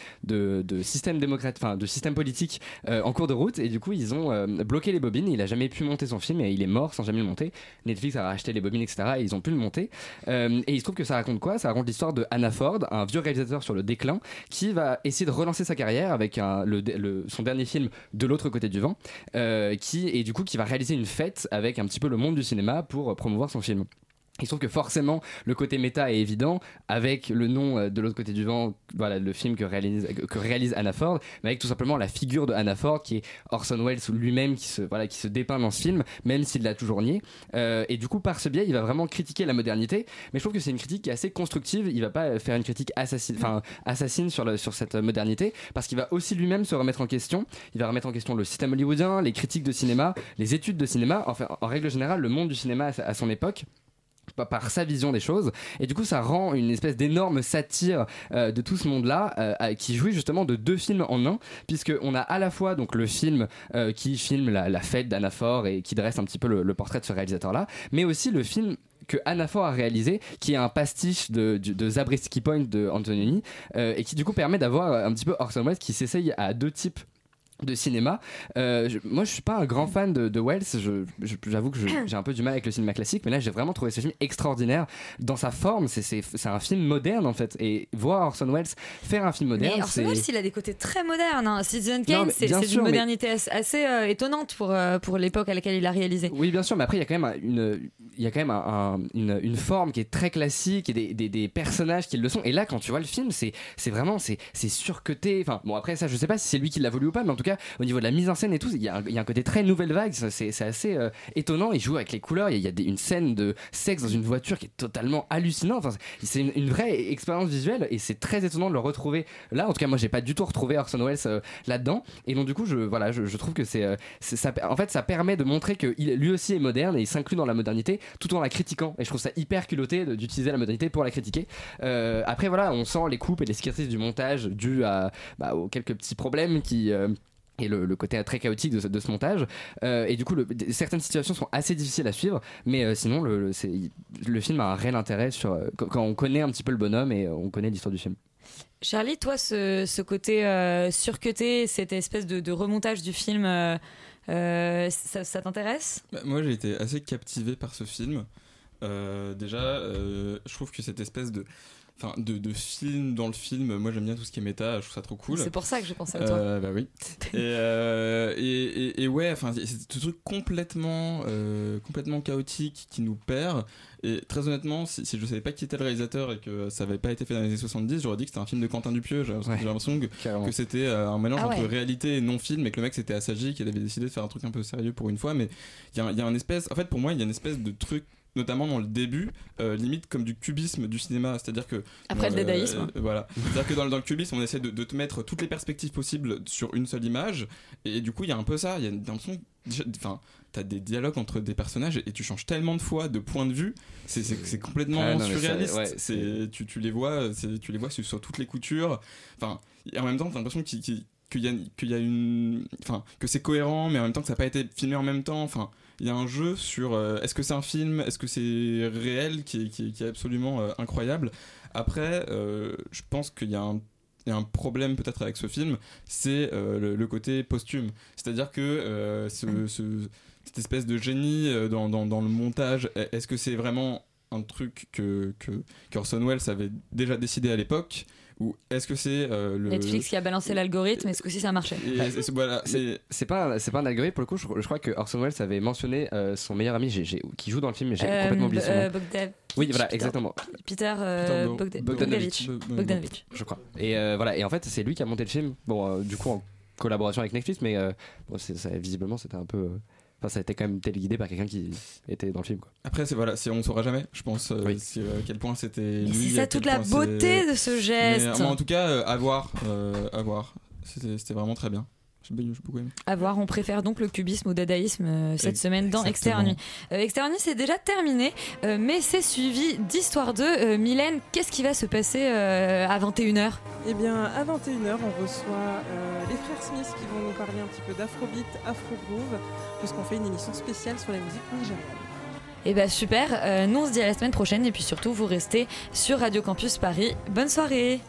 système démocrate, enfin de système politique euh, en cours de route et du coup ils ont euh, bloqué les bobines. Il a jamais pu monter son film et il est mort sans jamais le monter. Netflix a racheté les bobines etc. et ils ont pu le monter. Euh, et il se trouve que ça raconte quoi? Ça raconte l'histoire de Anna Ford, un vieux réalisateur sur le déclin qui va essayer de relancer sa carrière avec son dernier film de l'autre côté du vent, qui et du coup qui va réaliser une fête avec un petit peu le monde du cinéma pour promouvoir son film. Il se trouve que forcément le côté méta est évident avec le nom euh, de l'autre côté du vent, voilà le film que réalise, que réalise Anna Ford, mais avec tout simplement la figure de Anna Ford qui est Orson Welles lui-même qui se voilà qui se dépeint dans ce film, même s'il l'a toujours nié. Euh, et du coup par ce biais il va vraiment critiquer la modernité, mais je trouve que c'est une critique qui est assez constructive. Il va pas faire une critique assassine, enfin assassine sur le, sur cette modernité parce qu'il va aussi lui-même se remettre en question. Il va remettre en question le système hollywoodien, les critiques de cinéma, les études de cinéma, enfin en règle générale le monde du cinéma à son époque par sa vision des choses. Et du coup ça rend une espèce d'énorme satire euh, de tout ce monde là qui jouit justement de deux films en un puisque on a à la fois donc le film euh, qui filme la, fête d'Anna Ford et qui dresse un petit peu le, portrait de ce réalisateur là mais aussi le film que Anna Ford a réalisé, qui est un pastiche de, de Zabriskie Point de Antonioni, euh, et qui du coup permet d'avoir un petit peu Orson Welles qui s'essaye à deux types de cinéma. Euh, je- moi, je suis pas un grand fan de, de Wells. J'avoue que j'ai un peu du mal avec le cinéma classique, mais là, j'ai vraiment trouvé ce film extraordinaire dans sa forme. C'est- un film moderne en fait, et voir Orson Welles faire un film moderne, Mais Orson Welles, il a des côtés très modernes. Hein. Citizen Kane, c'est mais- modernité as- assez euh, étonnante pour, euh, pour l'époque à laquelle il a réalisé. Oui, bien sûr, mais après, il y a quand même une, il y a quand même un- un- une, une forme qui est très classique et des, des- des personnages qui le sont. Et là, quand tu vois le film, c'est c'est vraiment c'est c'est surcuté. Enfin, bon, après, ça, je sais pas si c'est lui qui l'a voulu ou pas, mais en tout cas, au niveau de la mise en scène et tout, il y a, un- côté très nouvelle vague. C'est assez euh, étonnant. Il joue avec les couleurs. Il y a, une scène de sexe dans une voiture qui est totalement hallucinante. Enfin, c'est une, vraie expérience visuelle et c'est très étonnant de le retrouver là. En tout cas, moi, j'ai pas du tout retrouvé Orson Welles euh, là-dedans. Et donc, du coup, je, voilà, je, trouve que c'est, euh, en fait, ça permet de montrer que il- lui aussi est moderne et il s'inclut dans la modernité tout en la critiquant. Et je trouve ça hyper culotté d'utiliser la modernité pour la critiquer. Euh, après, voilà, on sent les coupes et les cicatrices du montage dû à, bah, aux quelques petits problèmes qui. euh, et le, le côté très chaotique de ce, de ce montage. Euh, et du coup, le- certaines situations sont assez difficiles à suivre, mais euh, sinon, le, le- c'est- le film a un réel intérêt sur, euh, quand, quand on connaît un petit peu le bonhomme et on connaît l'histoire du film. Charlie, toi, ce, ce côté euh, surcuté, cette espèce de, de remontage du film, ça, ça t'intéresse? Bah, moi, j'ai été assez captivé par ce film. Euh, déjà, euh, je trouve que cette espèce de, enfin, de, de film dans le film, moi j'aime bien tout ce qui est méta, je trouve ça trop cool. C'est pour ça que j'ai pensé à toi. Euh, bah oui. et, euh, et, et, et ouais, enfin, c'est ce truc complètement, euh, complètement chaotique qui nous perd. Et très honnêtement, si, si je savais pas qui était le réalisateur et que ça avait pas été fait dans les années 70, j'aurais dit que c'était un film de Quentin Dupieux. J'ai l'impression que, que c'était euh, un mélange Ah entre réalité et non-film et que le mec c'était assagi, qu'il avait décidé de faire un truc un peu sérieux pour une fois. Mais il y a, un- il y a un espèce, en fait, pour moi, il y a une espèce de truc notamment dans le début, euh, limite comme du cubisme du cinéma, c'est-à-dire que Après le euh, dadaïsme. euh, voilà, c'est-à-dire que dans, le- dans le cubisme, on essaie de, de te mettre toutes les perspectives possibles sur une seule image, et du coup, il y a un peu ça, il y a une l'impression, déjà, enfin, t'as des dialogues entre des personnages et tu changes tellement de fois de point de vue, c'est complètement Ah, non, surréaliste. ouais, c'est tu, tu les vois, tu les vois sur, sur toutes les coutures, enfin, et en même temps, t'as l'impression qu'il qu'il- qu'il y a, qu'il y a une, enfin, que c'est cohérent, mais en même temps que ça n'a pas été filmé en même temps, enfin il y a un jeu sur euh, est-ce que c'est un film, est-ce que c'est réel qui est, qui est- qui est absolument euh, incroyable. Après, euh, je pense qu'il y a un il y a un problème peut-être avec ce film, c'est euh, le, le côté posthume. C'est-à-dire que euh, ce, ce- cette espèce de génie dans, dans, dans le montage, est-ce que c'est vraiment un truc que, que qu'Orson Welles avait déjà décidé à l'époque? Ou est-ce que c'est euh, le Netflix qui a balancé l'algorithme, est-ce que si ça a marché Et- et c'est- voilà, C'est- c'est pas c'est pas un algorithme pour le coup je, je crois que Orson Welles avait mentionné euh, son meilleur ami qui joue dans le film mais j'ai Euh, complètement oublié son nom euh, oui voilà Peter- exactement Peter, euh, Bo- Bogda- Bogdanovich. Bogdanovich. Bogdanovich. je crois et euh, voilà et en fait c'est lui qui a monté le film bon euh, du coup en collaboration avec Netflix mais euh, bon, c'est- ça, visiblement c'était un peu euh, enfin ça a été quand même téléguidé par quelqu'un qui était dans le film quoi. Après, c'est voilà, on saura jamais, je pense, euh, si, euh, à quel point c'était Mais lui. c'est ça toute la beauté de ce geste. mais en tout cas, euh, à voir, euh, à voir. C'était vraiment très bien. J'ai beaucoup aimé. À voir, on préfère donc le cubisme au dadaïsme euh, cette semaine dans Nuit. Euh, Externe Nuit, c'est déjà terminé, euh, mais c'est suivi d'Histoire 2. Euh, Mylène, qu'est-ce qui va se passer euh, à 21h Eh bien, à 21h, on reçoit euh, les frères Smith qui vont nous parler un petit peu d'afrobeat, afro-groove, puisqu'on fait une émission spéciale sur la musique nigériane. Eh ben super, Euh, nous on se dit à la semaine prochaine et puis surtout vous restez sur Radio Campus Paris. Bonne soirée